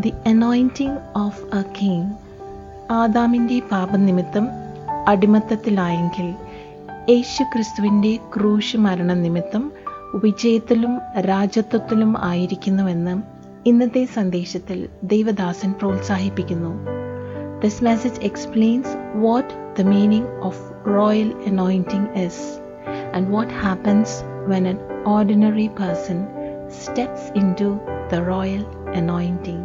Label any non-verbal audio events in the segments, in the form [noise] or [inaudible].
The anointing of a king ആദാമിന്റെ പാപനിമിത്തം അടിമത്തത്തിലായെങ്കിൽ യേശു ക്രിസ്തുവിന്റെ ക്രൂശ് മരണ നിമിത്തം വിജയത്തിലും രാജത്വത്തിലും ആയിരിക്കുന്നുവെന്ന് ഇന്നത്തെ സന്ദേശത്തിൽ ദൈവദാസൻ പ്രോത്സാഹിപ്പിക്കുന്നു. This message explains what the meaning of royal anointing is what happens when an ordinary person steps into the royal anointing.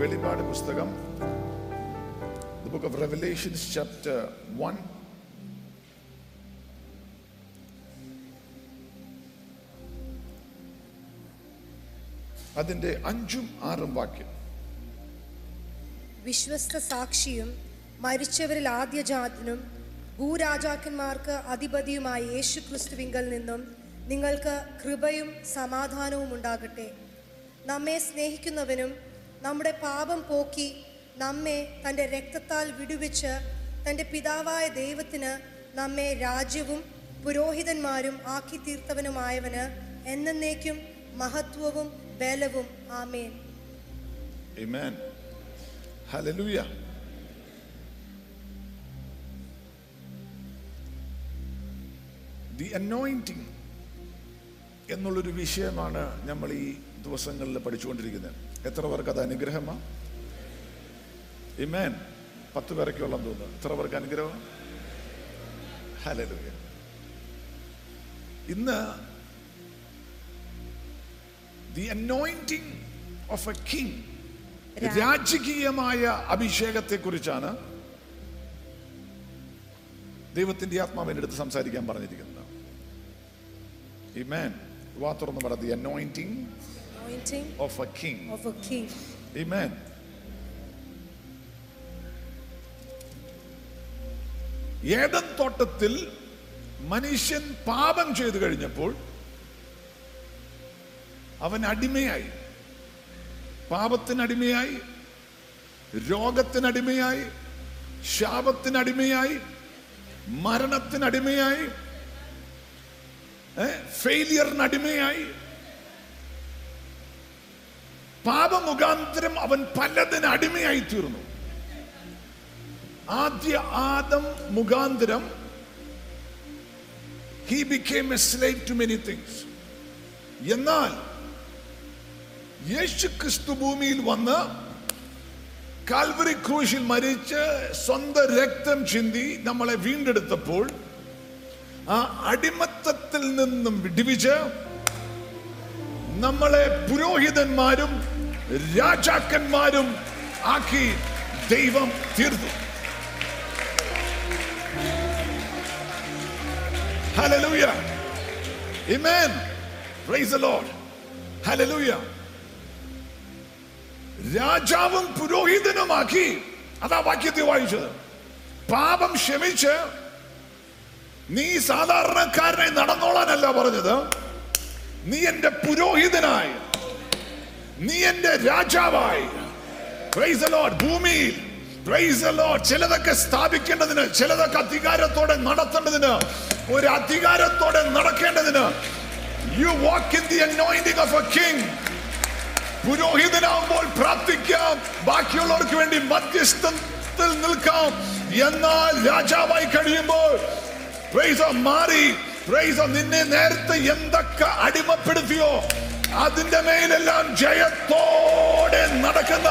വെളിപാട് പുസ്തകം the book of revelations chapter 1 അതിന്റെ അഞ്ചും ആറും വാക്യം വിശ്വസ്ത സാക്ഷിയും മരിച്ചവരിൽ ആദ്യജാതനും ഭൂരാജാക്കന്മാർക്ക് അധിപതിയുമായ യേശു ക്രിസ്തുവിങ്കൽ നിന്നും നിങ്ങൾക്ക് കൃപയും സമാധാനവും ഉണ്ടാകട്ടെ നമ്മെ സ്നേഹിക്കുന്നവനും നമ്മുടെ പാപം പോക്കി നമ്മെ തന്റെ രക്തത്താൽ വിടുവിച്ച് തന്റെ പിതാവായ ദൈവത്തിന് നമ്മെ രാജ്യവും പുരോഹിതന്മാരും ആക്കി തീർത്തവനുമായവന് എന്നേക്കും മഹത്വവും ബലവും ആമേൻ Amen. Hallelujah. ദി അനോയിന്റിങ് എന്നുള്ളൊരു വിഷയമാണ് നമ്മൾ ഈ ദിവസങ്ങളിൽ പഠിച്ചുകൊണ്ടിരിക്കുന്നത്. എത്ര പേർക്ക് അത് അനുഗ്രഹമാണ് ഇമേൻ പത്ത് പേരൊക്കെയുള്ള തോന്നുന്നു. എത്ര പേർക്ക് അനുഗ്രഹം ഹലോ ഇന്ന് the anointing of a king രാജകീയമായ അഭിഷേകത്തെ കുറിച്ചാണ് ദൈവത്തിന്റെ ആത്മാവ് എന്റെ അടുത്ത് സംസാരിക്കാൻ പറഞ്ഞിരിക്കുന്നത്. Amen. വാ തുറന്ന് പറ the anointing of a king of a king ആമേൻ ഏതൻ തോട്ടത്തിൽ മനുഷ്യൻ പാപം ചെയ്തു കഴിഞ്ഞപ്പോൾ അവൻ അടിമയായി. പാപത്തിനടിമയായി രോഗത്തിനടിമയായി ശാപത്തിനടിമയായി മരണത്തിനടിമയായി ഫെയിലിയറിനടിമയായി പാപമുഖാന്തരം അവൻ പലതിന് അടിമയായി തീർന്നു. ആദ്യ ആദം മുഖാന്തരം he became a slave to many things എന്നാൽ യേശു ക്രിസ്തു ഭൂമിയിൽ വന്ന് കാൽവറി ക്രൂശിൽ മരിച്ച് സ്വന്തം രക്തം ചിന്തി നമ്മളെ വീണ്ടെടുത്തപ്പോൾ ആ അടിമത്തത്തിൽ നിന്നും വിടിവിച്ച് നമ്മളെ പുരോഹിതന്മാരും രാജാക്കന്മാരും ആക്കി ദൈവം തീർന്നു Hallelujah. Amen. Praise the Lord. രാജാവും പുരോഹിതനുമാക്കി അതാ വാക്യത്തെ വായിച്ചത് പാപം ക്ഷമിച്ച് നീ സാധാരണക്കാരനായി നടന്നോളാനല്ല പറഞ്ഞത്. നീ എന്റെ പുരോഹിതനായി. നീ എന്റെ രാജാവായി. ഭൂമിയിൽ. ചിലതൊക്കെ സ്ഥാപിക്കേണ്ടതിന് ചിലതൊക്കെ അധികാരത്തോടെ നടത്തേണ്ടതിന് ഒരു അധികാരത്തോടെ നടക്കേണ്ടതിന് you walk in the anointing of a king പുരോഹിതനാകുമ്പോൾ പ്രാർത്ഥിക്കാം. ബാക്കിയുള്ളവർക്ക് വേണ്ടി മധ്യസ്ഥത്തിൽ നിൽക്കാം. എന്നാൽ രാജാവായി കഴിയുമ്പോൾ മാറി നിന്നെ നേരത്തെ എന്തൊക്കെ അടിമപ്പെടുത്തിയോ അതിന്റെ മേലെല്ലാം ജയത്തോടെ നടക്കുന്ന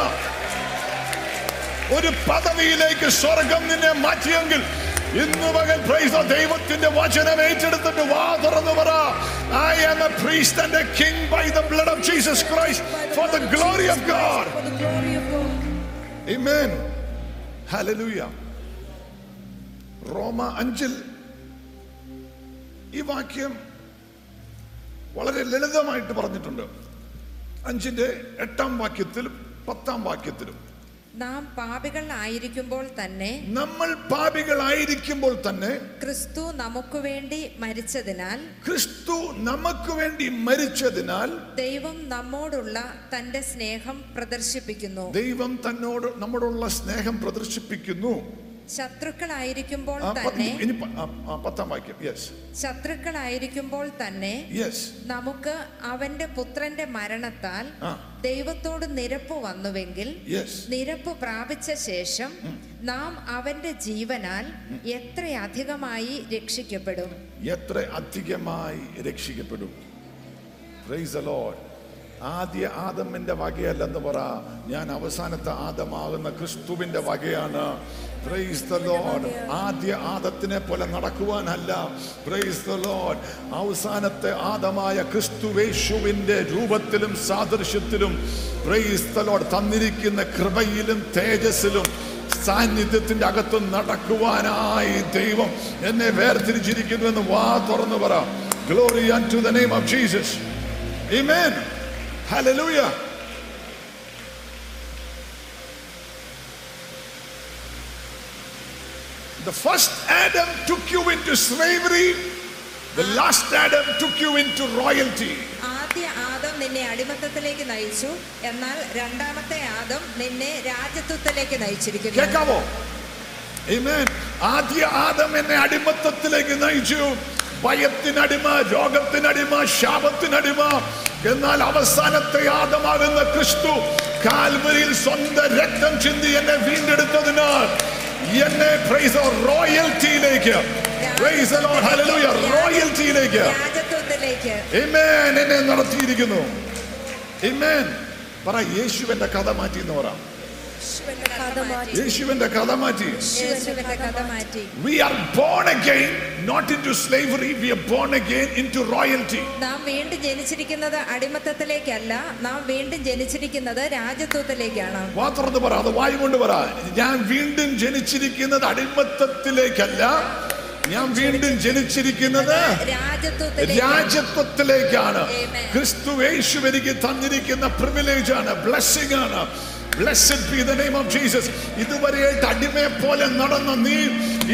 ഒരു പദവിയിലേക്ക് സ്വർഗം നിന്നെ മാറ്റിയെങ്കിൽ ഇന്ന് മകൻ ദൈവത്തിന്റെ വചനം ഏറ്റെടുത്തിട്ട് വാ തുറന്നു പറ I am a priest and a king by the blood of Jesus Christ for the glory of God. Hallelujah. റോമ അഞ്ചിൽ ഈ വാക്യം വളരെ ലളിതമായിട്ട് പറഞ്ഞിട്ടുണ്ട്. അഞ്ചിന്റെ എട്ടാം വാക്യത്തിലും പത്താം വാക്യത്തിലും. നാം പാപികൾ ആയിരിക്കുമ്പോൾ തന്നെ നമ്മൾ പാപികളായിരിക്കുമ്പോൾ തന്നെ ക്രിസ്തു നമുക്ക് വേണ്ടി മരിച്ചതിനാൽ ക്രിസ്തു നമുക്ക് വേണ്ടി മരിച്ചതിനാൽ ദൈവം നമ്മോടുള്ള തന്റെ സ്നേഹം പ്രദർശിപ്പിക്കുന്നു. ദൈവം തന്നോട് നമ്മോടുള്ള സ്നേഹം പ്രദർശിപ്പിക്കുന്നു. ശത്രുക്കളായിരിക്കുമ്പോൾ തന്നെ ഇനി പത്താം വാക്യം. യെസ് ശത്രുക്കളായിരിക്കുമ്പോൾ തന്നെ യെസ് നമുക്ക് അവന്റെ പുത്രന്റെ മരണത്താൽ ദൈവത്തോട് നിരപ്പ് വന്നുവെങ്കിൽ നിരപ്പ് പ്രാപിച്ച ശേഷം നാം അവന്റെ ജീവനാൽ എത്ര അധികമായി രക്ഷിക്കപ്പെടും? എത്ര അധികമായി രക്ഷിക്കപ്പെടും പ്രൈസ് ലോഡ് ആദ്യ ആദമിന്റെ വകയല്ലെന്ന് പറ. ഞാൻ അവസാനത്തെ ആദമാകുന്ന ക്രിസ്തുവിന്റെ വകയാണ്. പ്രൈസ് ദ ലോഡ് ആദ്യ ആദത്തിനെ പോലെ നടക്കുവാനല്ല. പ്രൈസ് ദ ലോഡ് അവസാനത്തെ ആദമായ ക്രിസ്തുവേശുവിന്റെ രൂപത്തിലും സാദൃശ്യത്തിലും പ്രൈസ് ദ ലോഡ് തന്നിരിക്കുന്ന കൃപയിലും തേജസ്സിലും സാന്നിധ്യത്തിന്റെ അകത്ത് നടക്കുവാനായി ദൈവം എന്നെ വേർതിരിച്ചിരിക്കുന്നു എന്ന് വാ തുറന്നു പറ. Glory and to the name of Jesus Amen. Hallelujah. The first Adam took you into slavery. The last Adam took you into royalty. ആദ്യ ആദം നിന്നെ അടിമത്തത്തിലേക്ക് നയിച്ചു എന്നാൽ രണ്ടാമത്തെ ആദം നിന്നെ രാജ്യത്വത്തിലേക്ക് നയിച്ചിരിക്കുന്നു കേൾക്കാവോ Amen. ആദ്യ ആദം എന്നെ അടിമത്തത്തിലേക്ക് നയിച്ചു ഭയത്തിനടിമ രോഗത്തിനടിമ ശാപത്തിനടിമ. എന്നാൽ അവസാനത്തെ ആദമാകുന്ന ക്രിസ്തു കാൽവരിയിൽ സ്വന്തം രക്തം ചിന്തി എന്നെ വീണ്ടെടുത്തതിനാൽ എന്നെ പ്രൈസ് റോയൽറ്റിയിലേക്ക് പ്രൈസ് ഹല്ലേലൂയ റോയൽറ്റിയിലേക്ക്. എന്നെ നടത്തിയിരിക്കുന്നു. പറ പറ യേശുവിന്റെ കഥ മാറ്റി എന്ന് പറ. യേശുവിന്റെ കഥ മാറ്റി. We are born again, not into slavery, we are born again into royalty. നാം വീണ്ടും ജനിച്ചിരിക്കുന്നത് അടിമത്തത്തിലേക്കല്ല നാം വീണ്ടും ജനിച്ചിരിക്കുന്നത് രാജത്വത്തിലേക്കാണ്. മാത്രം പറ അത് വായു കൊണ്ട് പറ. ഞാൻ വീണ്ടും ജനിച്ചിരിക്കുന്നത് അടിമത്തത്തിലേക്കല്ല ഞാൻ വീണ്ടും ജനിച്ചിരിക്കുന്നത് രാജത്വത്തിലേക്കാണ്. ക്രിസ്തു യേശു എനിക്ക് തന്നിരിക്കുന്ന പ്രിവിലേജ് ആണ് ബ്ലെസ്സിംഗ് ആണ്. Blessed be the name of Jesus. ഇതുവരെയായിട്ട് അടിമയെ പോലെ നടന്ന നീ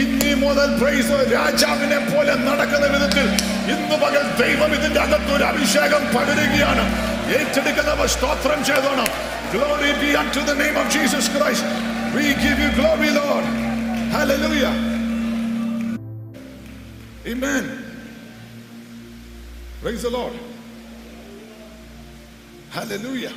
ഇനി മുതൽ പ്രൈസ് രാജാവിനെ പോലെ നടക്കുന്ന വിധത്തിൽ ഇന്ന് പകൽ ദൈവം ഇതിന്റെ അകത്ത് ഒരു അഭിഷേകം പകരുകയാണ് ഏറ്റെടുക്കുന്നവർ സ്തോത്രം ചെയ്തോണം glory be unto the name of Jesus Christ. We give you glory, Lord. Hallelujah. Amen. Praise the Lord. Hallelujah.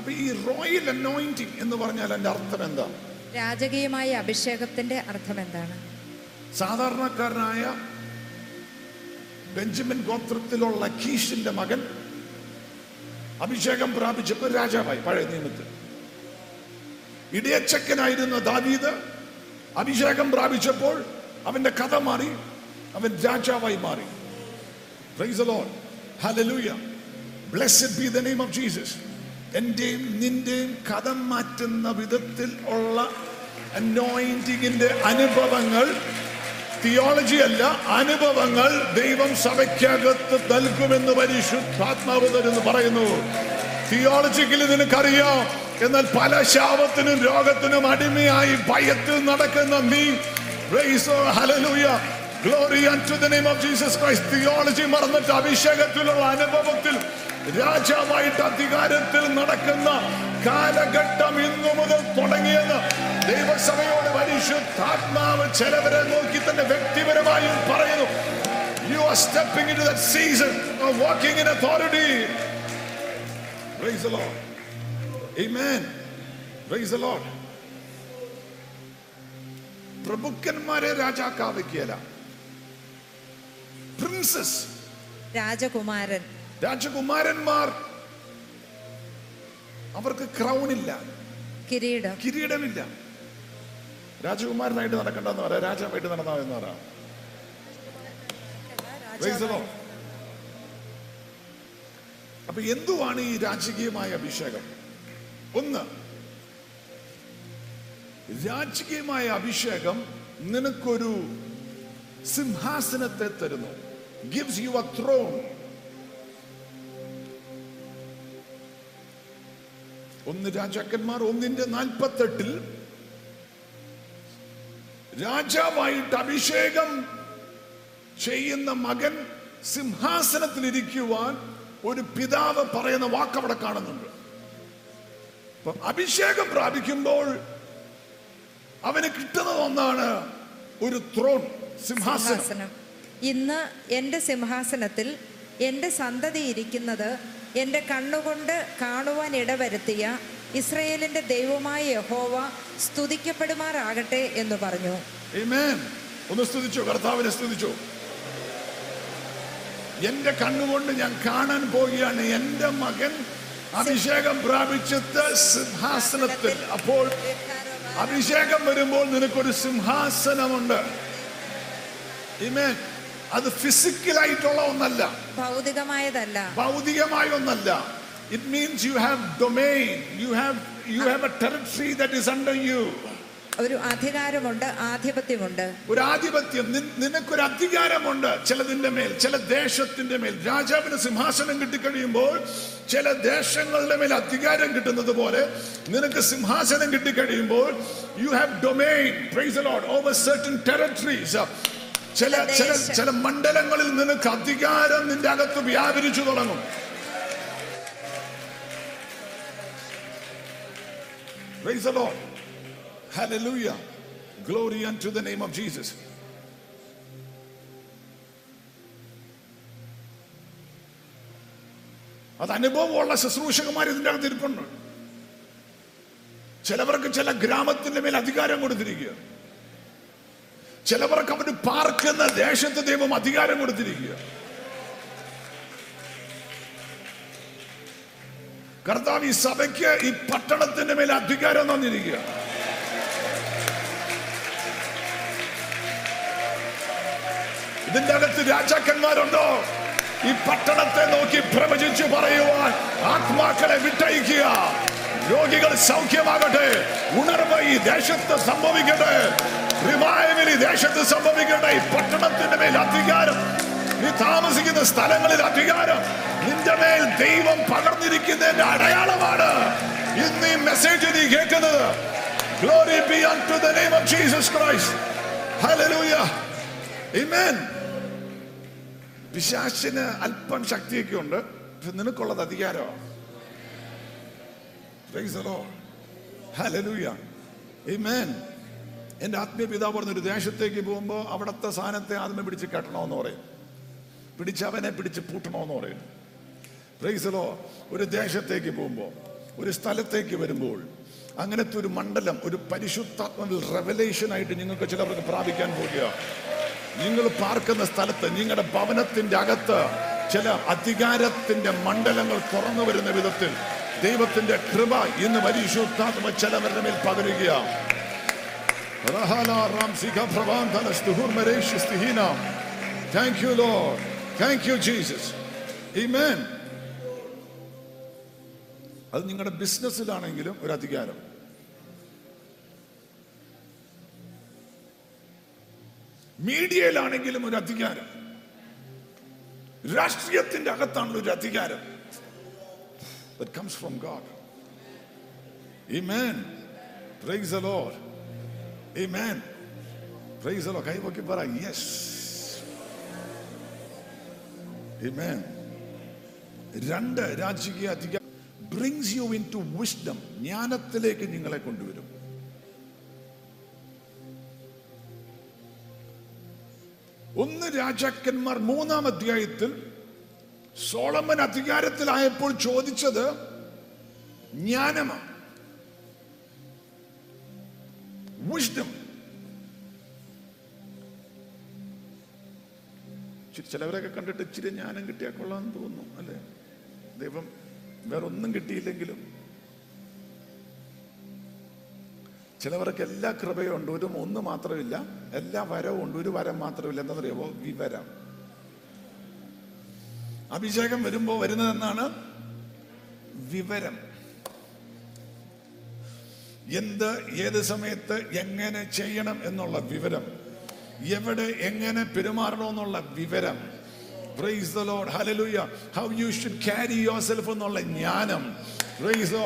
അപ്പൊ ഈ റോയൽ അനോയിന്റിങ് എന്ന് പറഞ്ഞാൽ അതിന്റെ അർത്ഥം എന്താ രാജകീയമായ അഭിഷേകത്തിന്റെ അർത്ഥം എന്താണ് സാധാരണക്കാരനായ ബെഞ്ചമിൻ ഗോത്രത്തിലുള്ള കീഷിന്റെ മകൻ അഭിഷേകം പ്രാപിച്ചപ്പോൾ രാജാവായി പഴയ നിയമത്തിൽ ഇടയച്ചക്കനായിരുന്ന ദാവീദ് അഭിഷേകം പ്രാപിച്ചപ്പോൾ അവന്റെ കഥ മാറി അവൻ രാജാവായി മാറി Praise the Lord. Hallelujah. Blessed be the name of Jesus. എന്റെയും നിന്റെയും കഥ മാറ്റുന്ന വിധത്തിൽ ഉള്ള അനോയിന്റിങ്ങിന്റെ അനുഭവങ്ങൾ തിയോളജി അല്ല അനുഭവങ്ങൾ ദൈവം സഭയ്ക്കകത്ത് നൽകുമെന്ന് പരിശുദ്ധാത്മാവ് തരുന്നു പറയുന്നു തിയോളജിക്കൽ നിനക്കറിയാം എന്നാൽ പല ശാപത്തിനും രോഗത്തിനും അടിമയായി ഭയത്തിൽ നടക്കുന്ന നീ. Hallelujah. Glory unto the name of Jesus Christ. Theology മറന്നിട്ട് അഭിഷേകത്തിലുള്ള അനുഭവത്തിൽ രാജാവായിട്ട് അധികാരത്തിൽ നടക്കുന്ന കാലഘട്ടം ഇന്നു മുതൽ തുടങ്ങിയെന്ന് ദൈവസഭയോട് പരിശുദ്ധാത്മാവ് ചിലവരെ നോക്കി തന്നെ വ്യക്തിപരമായും പറയുന്നു You are stepping into that season of walking in authority. Praise the Lord. Amen. Praise the Lord. പ്രഭുക്കന്മാരെ രാജാക്കാവിക്കല പ്രിൻസസ് രാജകുമാരൻ രാജകുമാരന്മാർ അവർക്ക് ക്രൗൺ ഇല്ല കിരീടം. കിരീടമില്ല. രാജകുമാരനായിട്ട് നടക്കണ്ടെന്ന് പറയാം. രാജാവായിട്ട് നടന്നാ എന്ന് പറയാം. അപ്പൊ എന്തുവാണ് ഈ രാജകീയമായ അഭിഷേകം? ഒന്ന് രാജകീയമായ അഭിഷേകം നിനക്കൊരു സിംഹാസനത്തെ തരുന്നു. ഗിവ്സ് യു എ ത്രോൺ ഒന്ന് രാജാക്കന്മാർ ഒന്നിന്റെ നാൽപ്പത്തെട്ടിൽ രാജാവായിട്ട് അഭിഷേകം ചെയ്യുന്ന മകൻ സിംഹാസനത്തിൽ ഇരിക്കുവാൻ ഒരു പിതാവ് പറയുന്ന വാക്ക് അവിടെ കാണുന്നുണ്ട് അഭിഷേകം പ്രാപിക്കുമ്പോൾ അവന് കിട്ടുന്നത് ഒന്നാണ് ഒരു ത്രോൺ സിംഹാസനം. ഇന്ന് എന്റെ സിംഹാസനത്തിൽ എന്റെ സന്തതി ഇരിക്കുന്നത് എന്റെ കണ്ണുകൊണ്ട് കാണുവാൻ ഇടവരുത്തിയ ഇസ്രയേലിന്റെ ദൈവമായ യഹോവ സ്തുതിക്കപ്പെടുമാറാകട്ടെ എന്ന് പറഞ്ഞു. ഒന്ന് സ്തുതിച്ചു? കർത്താവിനെ സ്തുതിച്ചു? എന്റെ കണ്ണുകൊണ്ട് ഞാൻ കാണാൻ പോവുകയാണ്. എന്റെ മകൻ അഭിഷേകം പ്രാപിച്ചത് സിംഹാസനത്തിൽ. അപ്പോൾ അഭിഷേകം വരുമ്പോൾ നിനക്കൊരു സിംഹാസനമുണ്ട്. Amen. അത് ഫിസിക്കലായിട്ടുള്ള ഒന്നല്ല. ഭൗതികമായതല്ല. ഭൗതികമായ ഒന്നല്ല it means you have domain you have you have a territory that is under you ഒരു അധികാരമുണ്ട് ആധിപത്യമുണ്ട്. ഒരു ആധിപത്യം. നിനക്കൊരു അധികാരമുണ്ട് ചിലതിന്റെ മേൽ ചില ദേശത്തിന്റെ മേൽ. രാജാവിന് സിംഹാസനം കിട്ടിക്കഴിയുമ്പോൾ ചില ദേശങ്ങളുടെ മേൽ അധികാരം കിട്ടുന്നത് പോലെ നിനക്ക് സിംഹാസനം കിട്ടിക്കഴിയുമ്പോൾ you have domain praise lord over certain territories ചില ചില ചില മണ്ഡലങ്ങളിൽ നിനക്ക് അധികാരം നിന്റെ അകത്ത് വ്യാപരിച്ചു തുടങ്ങും Praise the Lord. Hallelujah. Glory unto the name of Jesus. അത് അനുഭവമുള്ള ശുശ്രൂഷകന്മാർ ഇതിന്റെ അകത്ത് ഇരിപ്പുണ്ട് ചിലവർക്ക് ചില ഗ്രാമത്തിന്റെ മേൽ അധികാരം കൊടുത്തിരിക്കുക ചിലവർക്ക് അവന് പാർക്കുന്ന ദേശത്ത് ദൈവം അധികാരം കൊടുത്തിരിക്കുക. കർത്താവ് ഈ സഭയ്ക്ക് ഈ പട്ടണത്തിന്റെ മേൽ അധികാരം തന്നിരിക്കുക. ഇതിന്റെ അകത്ത് രാജാക്കന്മാരുണ്ടോ? ഈ പട്ടണത്തെ നോക്കി പ്രവചിച്ചു പറയുവാൻ ആത്മാക്കളെ വിട്ടയക്കുക. രോഗികൾ സൗഖ്യമാകട്ടെ. ഉണർവ് ഈ ദേശത്ത് സംഭവിക്കട്ടെ. റിവൈവൽ ഈ ദേശത്ത് സംഭവിക്കട്ടെ. ഈ പട്ടണത്തിന്റെ മേൽ അധികാരം നീ താമസിക്കുന്ന സ്ഥലങ്ങളിൽ അധികാരം നിന്റെ മേൽ ദൈവം പകർന്നിരിക്കുന്നതിന്റെ അടയാളമാണ്. ഇന്ന് ഈ മെസ്സേജ് നീ കേൾക്കുന്നത്. Unto the name of Jesus Christ. Hallelujah. Amen. പിശാശിന് അല്പം ശക്തിയൊക്കെ ഉണ്ട് നിനക്കുള്ളത് അധികാരമാണ്. എന്റെ ആത്മീയ പിതാവ് പറഞ്ഞു ഒരു ദേശത്തേക്ക് പോകുമ്പോൾ അവിടുത്തെ സാധനത്തെ ആദ്യമേ പിടിച്ച് കെട്ടണമെന്ന് പറയും. പിടിച്ച് അവനെ പിടിച്ച് പൂട്ടണമെന്ന് പറയും. പ്രൈസലോ ഒരു ദേശത്തേക്ക് പോകുമ്പോൾ ഒരു സ്ഥലത്തേക്ക് വരുമ്പോൾ അങ്ങനത്തെ ഒരു മണ്ഡലം ഒരു പരിശുദ്ധാത്മവിൽ റെവലേഷൻ ആയിട്ട് നിങ്ങൾക്ക് ചിലവർക്ക് പ്രാപിക്കാൻ പോകുക നിങ്ങൾ പാർക്കുന്ന സ്ഥലത്ത് നിങ്ങളുടെ ഭവനത്തിന്റെ അകത്ത് ചില അധികാരത്തിന്റെ മണ്ഡലങ്ങൾ തുറന്നു വരുന്ന വിധത്തിൽ ദൈവത്തിന്റെ കൃപ ഇന്ന് പരിശുദ്ധാത്മ ചിലവരുടെ മേൽ പകരുകയാണ് Thank you, Lord. Thank you, Jesus. Amen. അത് നിങ്ങളുടെ ബിസിനസ്സിലാണെങ്കിലും ഒരു അധികാരം മീഡിയയിലാണെങ്കിലും ഒരു അധികാരം രാഷ്ട്രീയത്തിന്റെ അകത്താണല്ലോ ഒരു അധികാരം that comes from God. Amen. Praise the Lord. Amen. Praise the Lord. കൈവക്കി പറ യെസ് Amen. രണ്ട് രാജകീയ അധികാരം brings you into wisdom ജ്ഞാനത്തിലേക്ക് നിങ്ങളെ കൊണ്ടുവരും ഒന്ന് രാജാക്കന്മാർ മൂന്നാം അധ്യായത്തിൽ സോളമൻ അധികാരത്തിലായപ്പോൾ ചോദിച്ചത് ജ്ഞാനമാണ് ചിലവരൊക്കെ കണ്ടിട്ട് ഇച്ചിരി ജ്ഞാനം കിട്ടിയാൽ കൊള്ളാന്ന് തോന്നുന്നു അല്ലേ? ദൈവം വേറൊന്നും കിട്ടിയില്ലെങ്കിലും. ചിലവർക്ക് എല്ലാ കൃപയും ഉണ്ട് ഒരു ഒന്ന് മാത്രമില്ല എല്ലാ വരവും ഉണ്ട് ഒരു വരം മാത്രമില്ല എന്താണെന്നറിയാമോ വിവരം. അഭിഷേകം വരുമ്പോൾ വരുന്നതെന്നാണ് വിവരം. എന്ത് ഏത് സമയത്ത് എങ്ങനെ ചെയ്യണം എന്നുള്ള വിവരം. എവിടെ എങ്ങനെ പെരുമാറണമെന്നുള്ള വിവരം. എന്നുള്ള ജ്ഞാനം.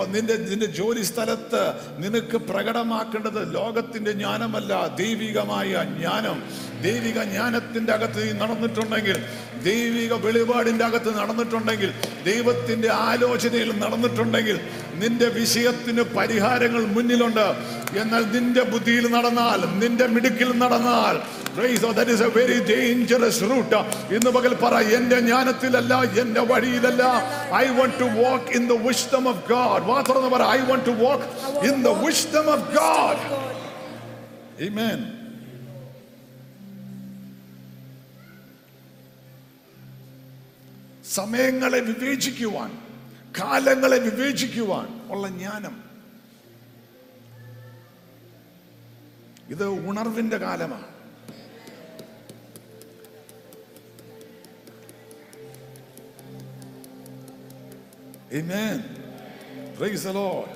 നിന്റെ നിന്റെ ജോലി സ്ഥലത്ത് നിനക്ക് പ്രകടമാക്കേണ്ടത് ലോകത്തിന്റെ ജ്ഞാനമല്ല ദൈവികമായ ജ്ഞാനം. ദൈവിക ജ്ഞാനത്തിന്റെ അകത്ത് നടന്നിട്ടുണ്ടെങ്കിൽ ദൈവിക വെളിപാടിന്റെ അകത്ത് നടന്നിട്ടുണ്ടെങ്കിൽ ദൈവത്തിന്റെ ആലോചനയിൽ നടന്നിട്ടുണ്ടെങ്കിൽ നിന്റെ വിഷയത്തിന് പരിഹാരങ്ങൾ മുന്നിലുണ്ട് എന്നാൽ നിന്റെ ബുദ്ധിയിൽ നടന്നാൽ നിന്റെ മിടുക്കിൽ നടന്നാൽ that is a very dangerous route. ഇന്ന് പകൽ പറ എന്റെ ജ്ഞാനത്തിലല്ല എന്റെ വഴിയിലല്ല I want to walk in the wisdom of God തുറന്ന് പറ I want to walk in the wisdom of God Amen. സമയങ്ങളെ വിവേചിക്കുവാൻ കാലങ്ങളെ വിവേചിക്കുവാൻ ഉള്ള ജ്ഞാനം ഇത് ഉണർവിന്റെ കാലമാണ് Amen. Praise the Lord.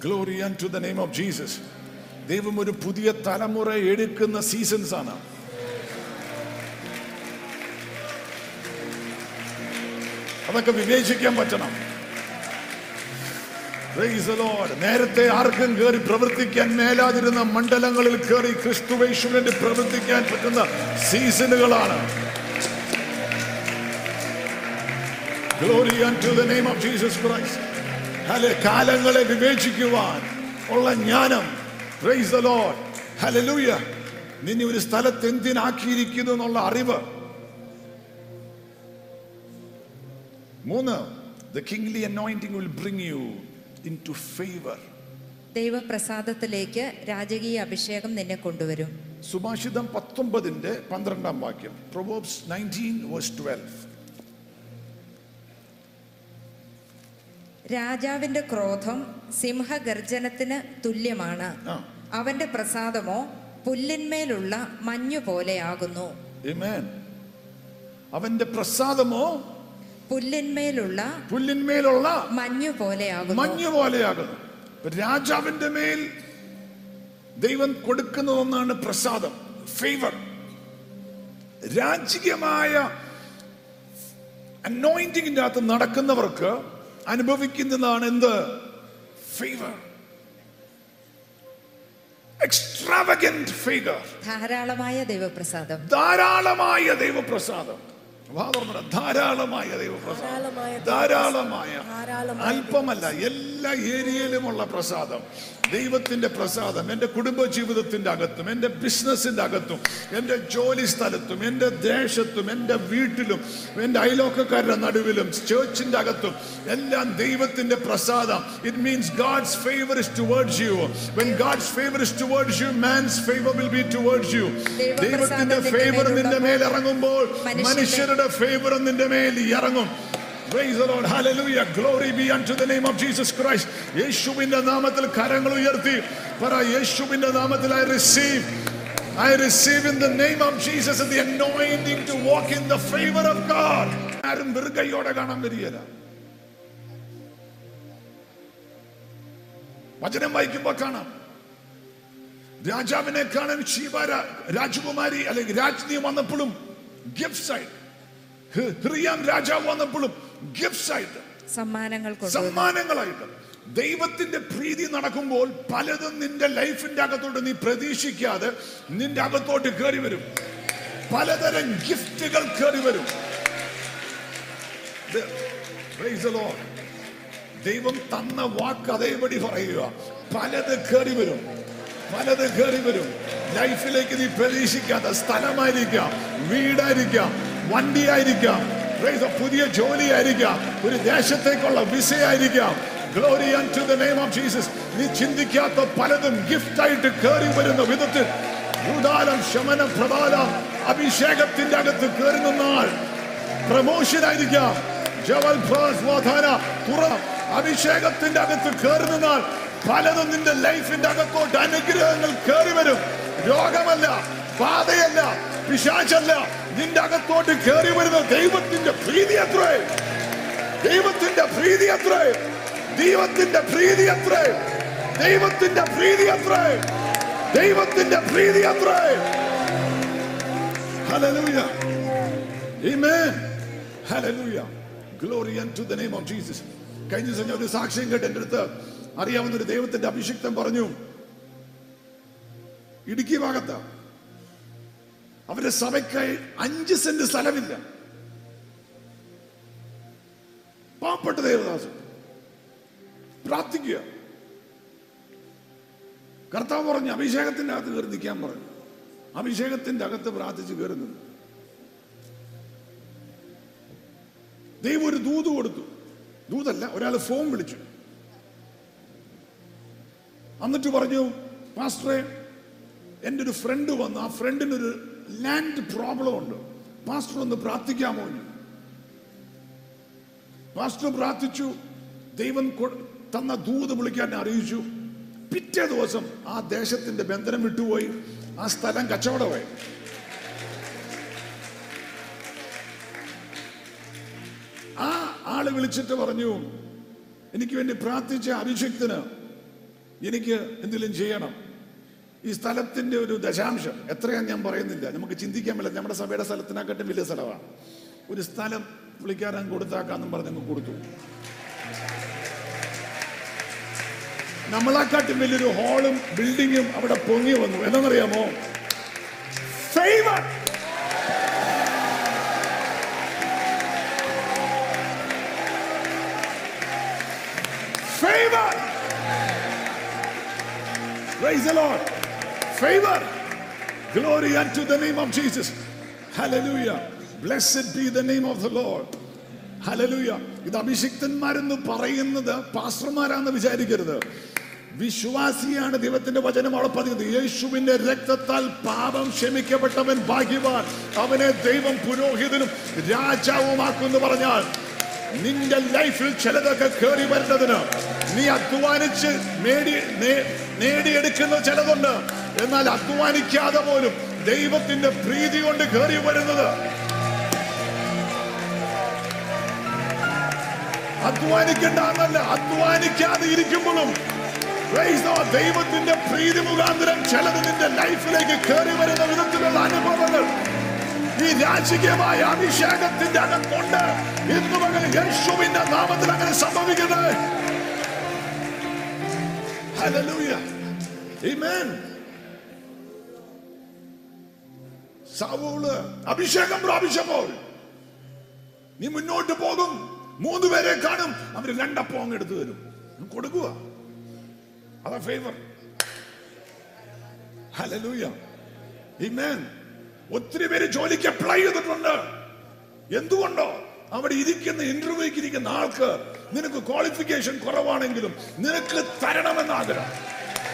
Glory unto the name of Jesus. ദൈവം ഒരു പുതിയ തലമുറ എടുക്കുന്ന സീസൺസ് ആണ് അതൊക്കെ വിവേചിക്കാൻ പറ്റണം. നേരത്തെ ആർക്കും കയറി പ്രവർത്തിക്കാൻ മേലാതിരുന്ന മണ്ഡലങ്ങളിൽ കയറി ക്രിസ്തുവേശ്വരന്റെ പ്രവർത്തിക്കാൻ പറ്റുന്ന സീസണുകളാണ് കാലങ്ങളെ വിവേചിക്കുവാൻ ഉള്ള ജ്ഞാനം. Hallelujah. നിന്നെ ഒരു സ്ഥലത്ത് എന്തിനാക്കിയിരിക്കുന്നു എന്നുള്ള അറിവ് മൂന്ന് the kingly anointing will bring you into favour ദൈവപ്രസാദത്തിലേക്ക് രാജകീയ അഭിഷേകം നിന്നെ കൊണ്ടുവരും. സുഭാഷിതം പത്തൊമ്പതിന്റെ പന്ത്രണ്ടാം വാക്യം പ്രൊവോബ്സ് നയന്റീൻ വേഴ്സ് ട്വൽവ് രാജാവിന്റെ ക്രോധം സിംഹഗർജനത്തിന് തുല്യമാണ്. അവന്റെ പ്രസാദമോ പുല്ലിന്മേലുള്ള മഞ്ഞു പോലെയാകുന്നു അവന്റെ പ്രസാദമോ പുല്ലിന്മേലുള്ള പുല്ലിന്മേലുള്ള മഞ്ഞു മഞ്ഞു പോലെയാകുന്നു. രാജാവിന്റെ മേൽ ദൈവം കൊടുക്കുന്ന ഒന്നാണ് പ്രസാദം ഫേവർ രാജകീയമായ അനോയിന്റിങ്ങിന്റെ അകത്ത് നടക്കുന്നവർക്ക് അനുഭവിക്കുന്നതാണ് എന്ത്? Favour എക്സ്ട്രാവഗന്റ് favour ധാരാളമായ ദൈവപ്രസാദം. ധാരാളമായ ദൈവപ്രസാദം. ധാരാളമായ ദൈവപ്രസാദം. ധാരാളമായ അല്പമല്ല എല്ലാ ഏരിയയിലുമുള്ള പ്രസാദം. ദൈവത്തിന്റെ പ്രസാദം എന്റെ കുടുംബ ജീവിതത്തിന്റെ അകത്തും എന്റെ ബിസിനസിന്റെ അകത്തും എന്റെ ജോലി സ്ഥലത്തും എന്റെ ദേശത്തും എന്റെ വീട്ടിലും എന്റെ അയലോക്കക്കാരുടെ നടുവിലും ചേർച്ചിന്റെ അകത്തും എല്ലാം ദൈവത്തിന്റെ പ്രസാദം. It means God's favour is towards you when God's favour is towards you man's favour will be towards you ദൈവത്തിന്റെ ഫേവർ നിന്റെ മേൽ ഇറങ്ങുമ്പോൾ മനുഷ്യരുടെ ഫേവർ നിന്റെ മേൽ ഇറങ്ങും. യേശുവിന്റെ നാമത്തിൽ കരങ്ങൾ ഉയർത്തി പറ യേശുവിന്റെ നാമത്തിൽ I receive I receive in the name of Jesus the anointing to walk in the favor of God. ആരും വെറുകൈയോടെ കാണാൻ വരികയില്ല വചനം വായിക്കുമ്പോൾ കാണാം രാജാവിനെ കാണാൻ ശിവ രാജകുമാരി അല്ലെങ്കിൽ രാജ്ഞി വന്നപ്പോഴും ഗിഫ്റ്റ്സ് ആയിട്ട് ഹി- ഹിറിയാം രാജാവ് വന്നപ്പോഴും ഗിഫ്റ്റ്സ് ആയിട്ട് സമ്മാനങ്ങൾ സമ്മാനങ്ങളായിട്ട്. ദൈവത്തിന്റെ പ്രീതി നടക്കുമ്പോൾ പലതും നിന്റെ ലൈഫിന്റെ അകത്തോട്ട് നീ പ്രതീക്ഷിക്കാതെ നിന്റെ അകത്തോട്ട് കയറി വരും. പലതരം ഗിഫ്റ്റുകൾ കയറി വരും. The- Praise the Lord. ദൈവം തന്ന വാക്ക് അതേപടി പറയുക. പലത് കയറി വരും. പലത് കയറി വരും. ലൈഫിലേക്ക് നീ പ്രതീക്ഷിക്കാത്ത സ്ഥലമായിരിക്കാം വീടായിരിക്കാം വണ്ടിയായിരിക്കാം. പുതിയ ജോലിയായിരിക്കാം. ഒരു ദേശത്തേക്കുള്ള വിസയായിരിക്കാം. Glory to the name of Jesus നീ ചിന്തിക്കാത്ത പലതും ഗിഫ്റ്റ് ആയിട്ട് കയറി വരുന്ന വിധത്തിൽ ഭൂതാലം ശമനം പ്രബാല അഭിഷേകത്തിന്റെ അകത്ത് കയറി നിന്നാൽ പ്രമോഷൻ ആയിരിക്കാം. ജവൽ തുറ അഭിഷേകത്തിന്റെ അകത്ത് കയറി നിന്നാൽ പലതും നിന്റെ ലൈഫിന്റെ അകത്തോട്ട് അനുഗ്രഹങ്ങൾ കയറി വരും. രോഗമല്ല. ബാധയല്ല പിശാചല്ല. നിന്റെ അകത്തോട്ട് കയറി വരുന്ന ദൈവത്തിന്റെ പ്രീതി അത്രേ ദൈവത്തിന്റെ പ്രീതി അത്രേ ദൈവത്തിന്റെ പ്രീതി അത്രേ ദൈവത്തിന്റെ പ്രീതി അത്രേ ദൈവത്തിന്റെ പ്രീതി അത്രേ ഹലലൂയ Amen. Hallelujah. Glory unto the. കഴിഞ്ഞ ഒരു സാക്ഷ്യം കേട്ട് എന്റെ അടുത്ത് അറിയാവുന്ന ഒരു ദൈവത്തിന്റെ അഭിഷിക്തം പറഞ്ഞു ഇടുക്കി ഭാഗത്ത്. അവരുടെ സഭയ്ക്കായി അഞ്ച് സെന്റ് സ്ഥലമില്ല. ദേവദാസൻ. പ്രാർത്ഥിക്കുക. കർത്താവ് പറഞ്ഞു അഭിഷേകത്തിന്റെ അകത്ത് കയറി നിൽക്കാൻ പറഞ്ഞു. അഭിഷേകത്തിന്റെ അകത്ത് പ്രാർത്ഥിച്ച് കയറി നിന്നു. ദൈവം ഒരു ദൂത് കൊടുത്തു. ദൂതല്ല ഒരാൾ ഫോം വിളിച്ചു. എന്നിട്ട് പറഞ്ഞു മാസ്റ്ററെ എന്റെ ഒരു ഫ്രണ്ട് വന്നു. ആ ഫ്രണ്ടിനൊരു ലാൻഡ് പ്രോബ്ലം ഉണ്ട്. പാസ്റ്റർ ഒന്ന് പ്രാർത്ഥിക്കാമോ. പാസ്റ്റർ പ്രാർത്ഥിച്ചു. ദൈവം തന്ന ദൂത് വിളിക്കാൻ അറിയിച്ചു. പിറ്റേ ദിവസം ആ ദേശത്തിന്റെ ബന്ധനം വിട്ടുപോയി. ആ സ്ഥലം കച്ചവടമായി. ആ ആൾ വിളിച്ചിട്ട് പറഞ്ഞു എനിക്ക് വേണ്ടി പ്രാർത്ഥിച്ച അഭിഷക്തിന് എനിക്ക് എന്തെങ്കിലും ചെയ്യണം. ഈ സ്ഥലത്തിന്റെ ഒരു ദശാംശം. എത്രയാണ് ഞാൻ പറയുന്നില്ല. നമുക്ക് ചിന്തിക്കാൻ പറ്റില്ല. നമ്മുടെ സഭയുടെ സ്ഥലത്തിനെക്കാട്ടും വലിയ സ്ഥലമാണ്. ഒരു സ്ഥലം പുള്ളിക്കാരൻ കൊടുത്താക്കാന്നും പറഞ്ഞ് നമുക്ക് കൊടുത്തു. നമ്മളെക്കാട്ടും വലിയൊരു ഹാളും ബിൽഡിങ്ങും അവിടെ പൊങ്ങി വന്നു. എന്താണെന്നറിയാമോ favour favour. Favor. Glory unto the name of Jesus. Hallelujah. Blessed be the name of the Lord. Hallelujah. ഇത് അഭിഷിക്തന്മാരെന്ന് പറയുന്നത് പാസ്റ്റർമാരാണെന്ന് വിചാരിക്കരുത് വിശ്വാസിയാണ് ദൈവത്തിന്റെ വചനം അവിടെ പതിക്കുന്നത് യേശുവിന്റെ രക്തത്താൽ പാപം ക്ഷമിക്കപ്പെട്ടവൻ ഭാഗ്യവാൻ അവനെ ദൈവം പുരോഹിതനും രാജാവുമാക്കുമെന്ന് പറഞ്ഞാൽ നിന്റെ ലൈഫിൽ ചിലതൊക്കെ കയറി വരുന്നതിന് നീ അധ്വാനിച്ച് നേടി നേടിയെടുക്കുന്ന ചിലതുണ്ട്. എന്നാൽ അധ്വാനിക്കാതെ പോലും ദൈവത്തിന്റെ പ്രീതി കൊണ്ട് കയറി വരുന്നത് അധ്വാനിക്കണ്ട എന്നല്ല അധ്വാനിക്കാതെ ഇരിക്കുമ്പോഴും ദൈവത്തിന്റെ പ്രീതി മുഖാന്തരം ചിലത് നിന്റെ ലൈഫിലേക്ക് കയറി വരുന്ന വിധത്തിലുള്ള അനുഭവങ്ങൾ. ഈ രാജകീയമായ അഭിഷേകത്തിന്റെ അകത്തുണ്ട്. ഇന്ന് മകൻ യേശുവിന്റെ നാമത്തിൽ അങ്ങനെ സംഭവിക്കുന്നത്. Hallelujah. Amen. സാവൂൾ അഭിഷേകം പ്രാപിച്ചപ്പോൾ നീ മുന്നോട്ട് പോകും. മൂന്ന് പേരെ കാണും. അവർ രണ്ടപ്പോ അങ്ങ് എടുത്തു തരും. കൊടുക്കുക. അതാ ഫേവർ ഹലലൂയ ഇമേൻ ഒത്തിരി പേര് ജോലിക്ക് അപ്ലൈ ചെയ്തിട്ടുണ്ട്. എന്തുകൊണ്ടോ അവിടെ ഇരിക്കുന്ന ഇന്റർവ്യൂക്ക് ഇരിക്കുന്ന ആൾക്ക് നിനക്ക് ക്വാളിഫിക്കേഷൻ കുറവാണെങ്കിലും നിനക്ക് തരണമെന്ന് ആഗ്രഹം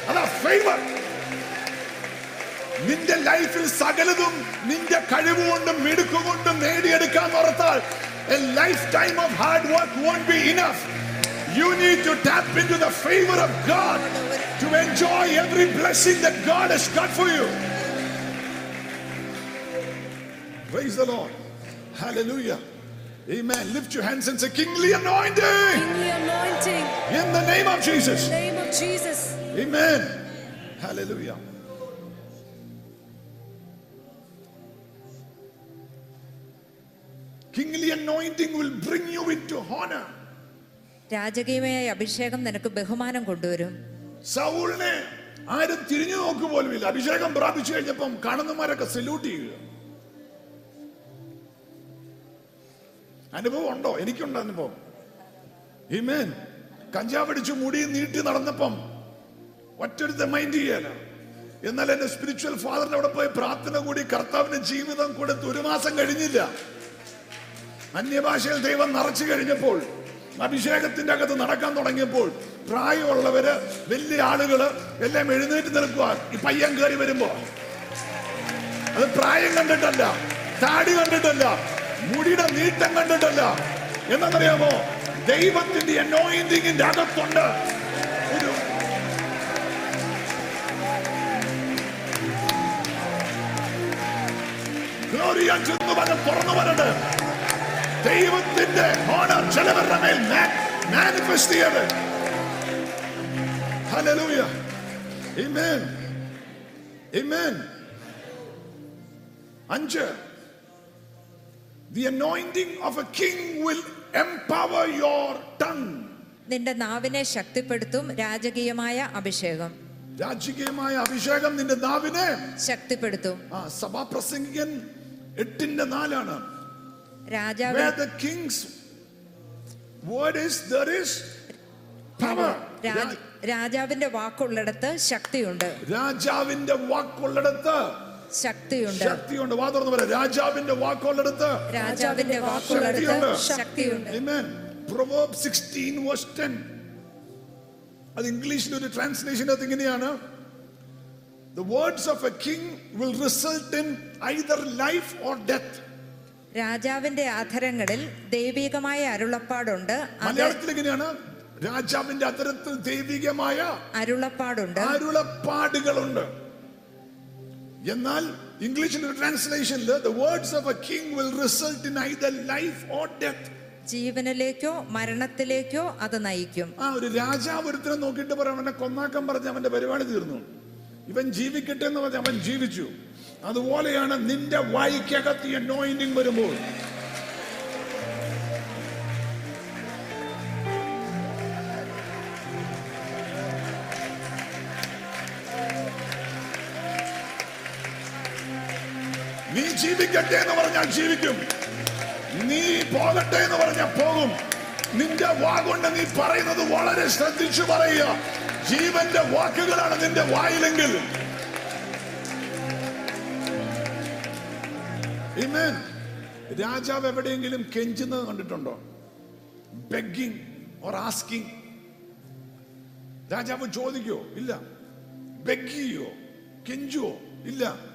അതാ ഫേവർ നിന്റെ ലൈഫിൽ സകലതും നിന്റെ കഴിവ് കൊണ്ടും മിടുക്ക് കൊണ്ടും നേടിയെടുക്കാൻ ഓർത്താൽ a lifetime of hard work won't be enough you need to tap into the favor of God to enjoy every blessing that God has got for you praise the Lord hallelujah amen lift your hands and say kingly anointing Kingly anointing. in the name of Jesus In the name of Jesus. Amen. Hallelujah. Kingly anointing will bring you into honor. രാജകീയമായ അഭിഷേകം നിനക്ക് ബഹുമാനം കൊണ്ടുവരും സൗളിനെ ആരും തിരിഞ്ഞു നോക്കു പോലുമില്ല അഭിഷേകം പ്രാപിച്ചു കഴിഞ്ഞപ്പം കാണുന്നമാരൊക്കെ സല്യൂട്ട് ചെയ്യുക അനുഭവം ഉണ്ടോ? എനിക്കുണ്ട് അനുഭവം. ഈ മേൻ കഞ്ചാവടിച്ച് മുടി നീട്ടി നടന്നപ്പം ഒറ്റൊരു മൈൻഡ് ചെയ്യാല. എന്നാൽ എന്റെ സ്പിരിച്വൽ ഫാദറിന്റെ അവിടെ പോയി പ്രാർത്ഥന കൂടി കർത്താവിന് ജീവിതം കൊടുത്ത് ഒരു മാസം കഴിഞ്ഞില്ല. അന്യഭാഷയിൽ ദൈവം നിറച്ചു കഴിഞ്ഞപ്പോൾ അഭിഷേകത്തിന്റെ അകത്ത് നടക്കാൻ തുടങ്ങിയപ്പോൾ പ്രായമുള്ളവര് വലിയ ആളുകൾ എല്ലാം എഴുന്നേറ്റ് നിൽക്കുക. ഈ പയ്യൻ കയറി വരുമ്പോ. അത് പ്രായം കണ്ടിട്ടല്ല താടി കണ്ടിട്ടല്ല. മുടിയുടെ നീട്ടം കണ്ടിട്ടല്ല. എന്നറിയാമോ? ദൈവത്തിന്റെ അനോയിന്റിങ്ങിന്റെ അകത്തുണ്ട് ഒരു തുറന്നു വരണ്ട് ദൈവത്തിന്റെ ഓണർ ചിലവരുടെ മേൽ മാനിഫെസ്റ്റ് ചെയ്യത് ഹല്ലേലൂയ ആമേൻ ആമേൻ അഞ്ച്. The anointing of a king will empower your tongue. നിന്റെ നാവിനെ ശക്തിപ്പെടുത്തും രാജകീയമായ അഭിഷേകം. രാജകീയമായ അഭിഷേകം നിന്റെ നാവിനെ ശക്തിപ്പെടുത്തും. ആ സഭാ പ്രസംഗികൻ എട്ടിന്റെ നാലാണ്. രാജാവ് the king's word word is there power രാജാവിന്റെ വാക്കുള്ളിടത്ത് ശക്തിയുണ്ട്. രാജാവിന്റെ വാക്കുള്ളിടത്ത് ശക്തിയുണ്ട്. ശക്തിയുണ്ട്. വാ തുറന്ന് പറയാം. രാജാവിന്റെ വാക്കുകളെടുത്ത്. രാജാവിന്റെ വാക്കുകളെടുത്ത് ശക്തിയുണ്ട്. ആമേൻ Proverbs 16 വേഴ്സ് 10. അത് ഇംഗ്ലീഷിൽ ഒരു ട്രാൻസ്ലേഷൻ അത് ഇങ്ങനെയാണ്. The words of a king will result in either life or death രാജാവിന്റെ അധരങ്ങളിൽ ദൈവികമായ അരുളപ്പാടുണ്ട്. മലയാളത്തിൽ എങ്ങനെയാണ്? രാജാവിന്റെ അധരത്തിൽ ദൈവികമായ അരുളപ്പാടുണ്ട്. അരുളപ്പാടുകളുണ്ട്. എന്നാൽ ഇംഗ്ലീഷിന്റെ ട്രാൻസ്ലേഷനിൽ the words of a king will result in either life or death ജീവനിലേക്കോ മരണത്തിലേക്കോ അത് നയിക്കും. ആ ഒരു രാജാവ് ഒരുത്തരം നോക്കിയിട്ട് പറയാം അവനെ കൊന്നാക്കം പറഞ്ഞ അവന്റെ പരിപാടി തീർന്നു. ഇവൻ ജീവിക്കട്ടെ എന്ന് പറഞ്ഞ അവൻ ജീവിച്ചു. അതുപോലെയാണ് നിന്റെ വായിക്കകത്ത് ഈ വരുമ്പോൾ. നീ ജീവിക്കട്ടെ എന്ന് പറഞ്ഞാൽ ജീവിക്കും. നീ പോകട്ടെ എന്ന് പറഞ്ഞാൽ പോകും. നിന്റെ വാഗുണ്ട് നീ പറയുന്നത് വളരെ ശ്രദ്ധിച്ചു പറയുക. ജീവന്റെ വാക്കുകളാണ് നിന്റെ വായിലെങ്കിൽ. രാജാവ് എവിടെയെങ്കിലും കെഞ്ചുന്നത് കണ്ടിട്ടുണ്ടോ? ബെഗിങ് ഓർ ആസ്കിങ് രാജാവ് ചോദിക്കോ ഇല്ല. ബെഗ് ചെയ്യോ കെഞ്ചുവോ? ഇല്ല.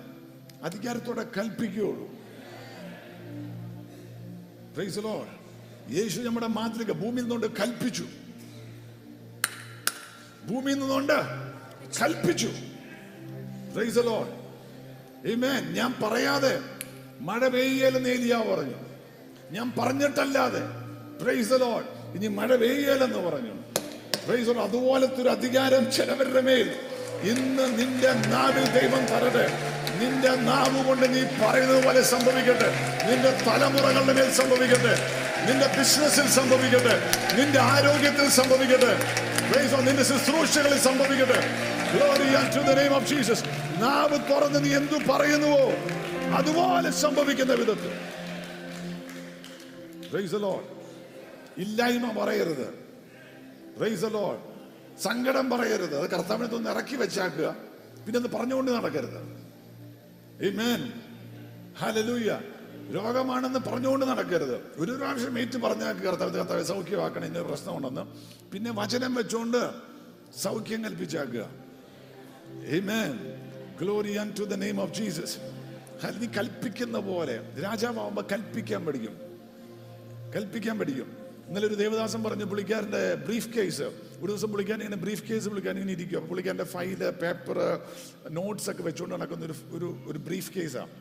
അധികാരത്തോടെ കൽപ്പിക്കുകയുള്ളൂ. യേശു നമ്മുടെ മാതൃക ഭൂമിയിൽ നിന്നുകൊണ്ട് കൽപ്പിച്ചു. ഭൂമിയിൽ നിന്നുകൊണ്ട് കൽപ്പിച്ചു. ഞാൻ പറയാതെ മഴ പെയ്യലെന്ന് ഏലിയാവ് പറഞ്ഞു. ഞാൻ പറഞ്ഞിട്ടല്ലാതെ. ഇനി മഴ പെയ്യലെന്ന് പറഞ്ഞു. അതുപോലത്തെ ഒരു അധികാരം ചിലവരുടെ മേൽ ഇന്ന് നിന്റെ നാട് ദൈവം തരട്ടെ. നിന്റെ നാവ് കൊണ്ട് നീ പറയുന്നത് പോലെ സംഭവിക്കട്ടെ. നിന്റെ തലമുറകളുടെ മേൽ സംഭവിക്കട്ടെ. നിന്റെ ബിസിനസ്സിൽ സംഭവിക്കട്ടെ. നിന്റെ ആരോഗ്യത്തിൽ സംഭവിക്കട്ടെ. നിന്റെ ശുശ്രൂഷകളിൽ സംഭവിക്കട്ടെ. നാവ് തുറന്ന് നീ എന്തു പറയുന്നുവോ? അതുപോലെ സംഭവിക്കുന്ന വിധത്തിൽ. ഇല്ലായ്മ പറയരുത്. സങ്കടം പറയരുത്. അത് കർത്താവിനെ ഒന്ന് ഇറക്കി വെച്ചാക്കുക. പിന്നെ അത് പറഞ്ഞുകൊണ്ട് നടക്കരുത്. Amen. ഹലലൂയ രോഗമാണെന്ന് പറഞ്ഞുകൊണ്ട് നടക്കരുത് ഒരു പ്രാവശ്യം ഏറ്റു പറഞ്ഞാൽ കർത്താവ് കർത്താവ് സൗഖ്യമാക്കണം ഇന്ന പ്രശ്നമുണ്ടെന്ന് പിന്നെ വചനം വെച്ചുകൊണ്ട് സൗഖ്യം കൽപ്പിച്ചാക്കുക Amen. Glory unto the name of Jesus. ഹ, നീ കൽപ്പിക്കുന്ന പോലെ രാജാവുമ്പോ കൽപ്പിക്കാൻ പഠിക്കും കൽപ്പിക്കാൻ പഠിക്കും ഇന്നലെ ഒരു ദേവദാസം പറഞ്ഞു പുള്ളിക്കാരന്റെ ബ്രീഫ് കേസ് ഒരു ദിവസം പുള്ളിക്കാൻ ഇങ്ങനെ ബ്രീഫ് കേസ് വിളിക്കാൻ ഇങ്ങനെ ഇരിക്കും അപ്പോൾ പുള്ളിക്കാരന്റെ ഫയൽ പേപ്പർ നോട്ട്സ് ഒക്കെ വെച്ചുകൊണ്ട് നടക്കുന്ന ഒരു ഒരു ഒരു ബ്രീഫ് കേസാണ്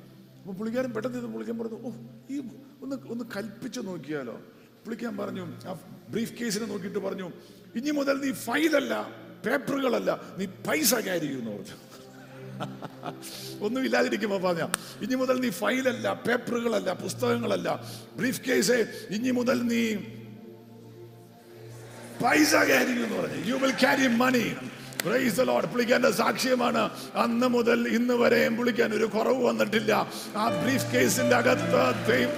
അപ്പോൾ പുള്ളിക്കാരൻ പെട്ടെന്ന് ഇത് പുള്ളിക്കാൻ പറഞ്ഞു ഓ ഈ ഒന്ന് ഒന്ന് കൽപ്പിച്ച് നോക്കിയാലോ? പുള്ളിക്കാൻ പറഞ്ഞു ആ ബ്രീഫ് കേസിനെ നോക്കിയിട്ട് പറഞ്ഞു ഇനി മുതൽ നീ ഫയലല്ല പേപ്പറുകളല്ല നീ പൈസ ക്യാരി ചെയ്യുമെന്ന് പറഞ്ഞു. [laughs] ഒന്നും ഇല്ലാതിരിക്കുമ്പോ പറഞ്ഞ ഇനി മുതൽ നീ ഫയലല്ല പേപ്പറുകളല്ല പുസ്തകങ്ങളല്ല ബ്രീഫ് കേസ് ഇനി മുതൽ നീ പൈസ ക്യാരി എന്ന് പറഞ്ഞു. You will carry money praise സാക്ഷ്യമാണ്. അന്ന് മുതൽ ഇന്ന് വരെയും പുള്ളിക്കാൻ ഒരു കുറവ് വന്നിട്ടില്ല. ആ ബ്രീഫ് കേസിന്റെ അകത്ത് എല്ലാവർക്കും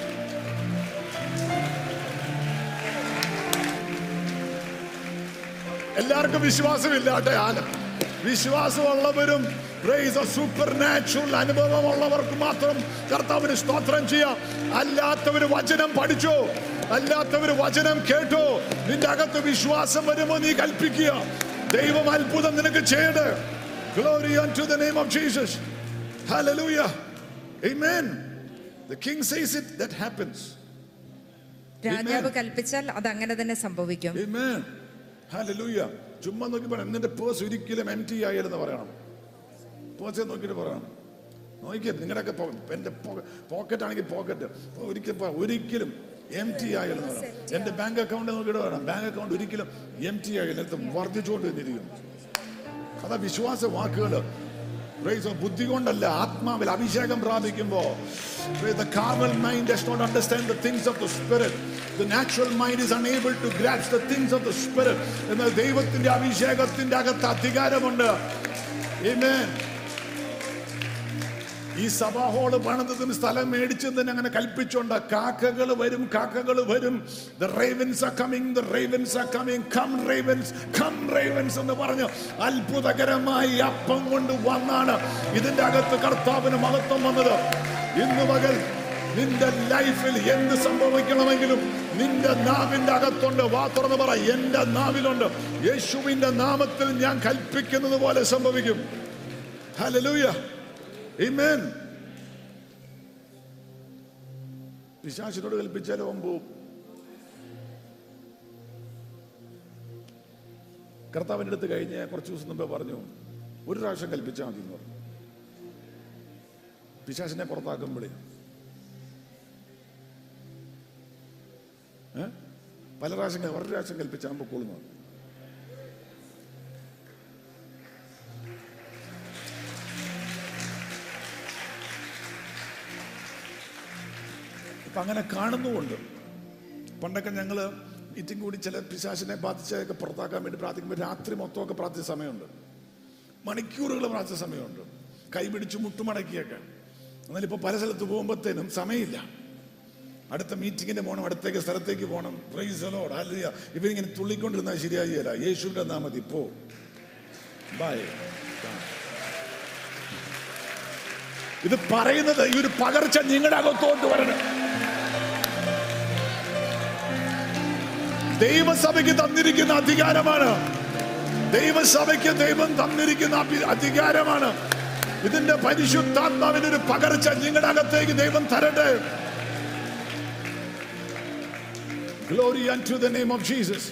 എല്ലാവർക്കും വിശ്വാസമില്ലാട്ടെ ആന വിശ്വാസമുള്ളവരും സൂപ്പർ നാച്ചുറൽ അനുഭവമുള്ളവർക്ക് മാത്രം കർത്താവിന് സ്തോത്രം ചെയ്യാം. അല്ലാത്തവര് വചനം പഠിച്ചോ? അല്ലാത്തവര് വചനം കേട്ടോ നിന്റെ അകത്ത് വിശ്വാസം വരുമോ നീ കൽപ്പിക്കുക ദൈവം അത്ഭുതം നിനക്ക് ചെയ്യട്ടെ Glory unto the name of Jesus. Hallelujah. Amen. The king says it, that happens. രാജാവ് കൽപ്പിച്ചാൽ അത് അങ്ങനെ തന്നെ സംഭവിക്കും Amen. Hallelujah. ചുമ്മാ നോക്കി പറയണം നിന്റെ പേഴ്സ് ഒരിക്കലും എം ടി ആയിരുന്ന് പറയണം പേഴ്സെ നോക്കിയിട്ട് പറയണം നോക്കിയത് നിങ്ങളുടെയൊക്കെ പോ- പോക്കറ്റ് ആണെങ്കിൽ പോക്കറ്റ് ഒരിക്കലും ഒരിക്കലും എം ടി പറയണം എന്റെ ബാങ്ക് അക്കൗണ്ട് നോക്കിയിട്ട് വേണം. ബാങ്ക് അക്കൗണ്ട് ഒരിക്കലും എം ടി ആയി ഇത് വർദ്ധിച്ചുകൊണ്ട് വന്നിരിക്കുന്നു അതാ വിശ്വാസ വാക്കുകൾ ബുദ്ധി കൊണ്ടല്ല ആത്മാവിൽ അഭിഷേകം പ്രാപിക്കുമ്പോൾ the carnal mind does not understand the things of the spirit. The natural mind is unable to grasp the things of the spirit. എന്നാൽ ദൈവത്തിന്റെ അഭിഷേകത്തിന്റെ അകത്ത് അധികാരമുണ്ട്. Amen. ഈ സഭാ ഹോൾ പണിതതിന് സ്ഥലം മേടിച്ചതിന് അങ്ങനെ കൽപ്പിച്ചുകൊണ്ട് കാക്കകൾ വരും കാക്കകൾ വരും. The ravens are coming the ravens are coming come ravens come ravens എന്ന് പറഞ്ഞു അത്ഭുതകരമായി അപ്പം കൊണ്ട് വന്നാണ് ഇതിന്റെ അകത്ത് കർത്താവിന് മഹത്വം വന്നത്. ഇന്ന് പകൽ നിന്റെ ലൈഫിൽ എന്ത് സംഭവിക്കണമെങ്കിലും നിന്റെ നാവിന്റെ അകത്തുണ്ട്. വാ തുറന്ന് പറ. എന്റെ നാവിലുണ്ട്. യേശുവിന്റെ നാമത്തിൽ ഞാൻ കൽപ്പിക്കുന്നത് പോലെ സംഭവിക്കും. ഹല്ലേലൂയ ആമേൻ പിശാചിനോട് കൽപ്പിച്ചാലും അവൻ പോവും കർത്താവിന്റെ അടുത്ത് കഴിഞ്ഞ് കുറച്ച് ദിവസം മുമ്പേ പറഞ്ഞു ഒരു പ്രാവശ്യം കൽപ്പിച്ചാൽ മതി എന്ന് പറഞ്ഞു. പിശാസിനെ പുറത്താക്കുമ്പോഴേ? പല പ്രാവശ്യം ഒരു പ്രാവശ്യം കൽപ്പിച്ചാൽ പൊക്കോളുന്നു ഇപ്പൊ അങ്ങനെ കാണുന്നുമുണ്ട്. പണ്ടൊക്കെ ഞങ്ങൾ മീറ്റിംഗ് കൂടി ചില പിശാശിനെ ബാധിച്ചതൊക്കെ പുറത്താക്കാൻ വേണ്ടി പ്രാർത്ഥിക്കുമ്പോൾ രാത്രി മൊത്തമൊക്കെ പ്രാർത്ഥിച്ച സമയമുണ്ട്. മണിക്കൂറുകൾ പ്രാർത്ഥിച്ച സമയമുണ്ട്. കൈ കൈപിടിച്ച് മുട്ടുമടക്കിയൊക്കെ. എന്നാൽ ഇപ്പോൾ പല സ്ഥലത്ത് പോകുമ്പോഴത്തേനും സമയമില്ല. അടുത്ത മീറ്റിങ്ങിന് പോകണം അടുത്തേക്ക് സ്ഥലത്തേക്ക് പോകണം പ്രൈസ് ലോഡ് അല്ല ഇവരിങ്ങനെ തുള്ളിക്കൊണ്ടിരുന്നാൽ ശരിയായില്ല. യേശുവിന്റെ നാമതി പോ. ബൈ ഇത് പറയുന്നത് ഈ ഒരു പകർച്ച നിങ്ങളുടെ അകത്തോട്ട് വരണം. ദൈവസഭയ്ക്ക് തന്നിരിക്കുന്ന അധികാരമാണ് ദൈവസഭയ്ക്ക് ദൈവം തന്നിരിക്കുന്ന അധികാരമാണ് ഇതിന്റെ പരിശുദ്ധാത്മാവിനൊരു പകർച്ച നിങ്ങളുടെ അകത്തേക്ക് ദൈവം തരട്ടെ Glory unto the name of Jesus.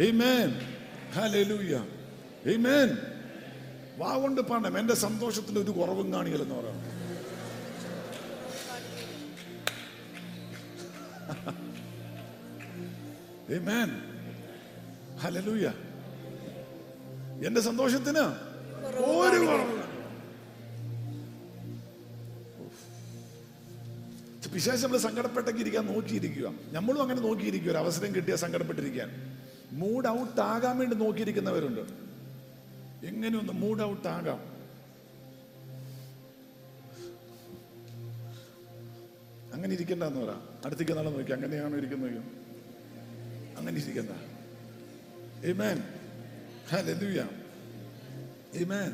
Amen. Hallelujah. Amen. വാ കൊണ്ട് പാടണം എന്റെ സന്തോഷത്തിന് ഒരു കുറവും കാണില്ലെന്ന് പറയണം Amen. Hallelujah. എന്റെ സന്തോഷത്തിന് ഒരു കുറവും പിശാച് നമ്മൾ സങ്കടപ്പെട്ടൊക്കെ ഇരിക്കാൻ നോക്കിയിരിക്കുക നമ്മളും അങ്ങനെ നോക്കിയിരിക്കുക ഒരു അവസരം കിട്ടിയ സങ്കടപ്പെട്ടിരിക്കാൻ. മൂഡ് ഔട്ട് ആകാൻ വേണ്ടി നോക്കിയിരിക്കുന്നവരുണ്ട്. എങ്ങനെയൊന്ന് മൂഡ് ഔട്ട് ആകാം? അങ്ങനെ ഇരിക്കണ്ടെന്ന് പറ. അടുത്തേക്ക് നാളെ നോക്കി. അങ്ങനെയാണോ ഇരിക്കുന്നത്? അങ്ങനെ ഇരിക്കണ്ട ഏമേൻ Hallelujah. ഏമേൻ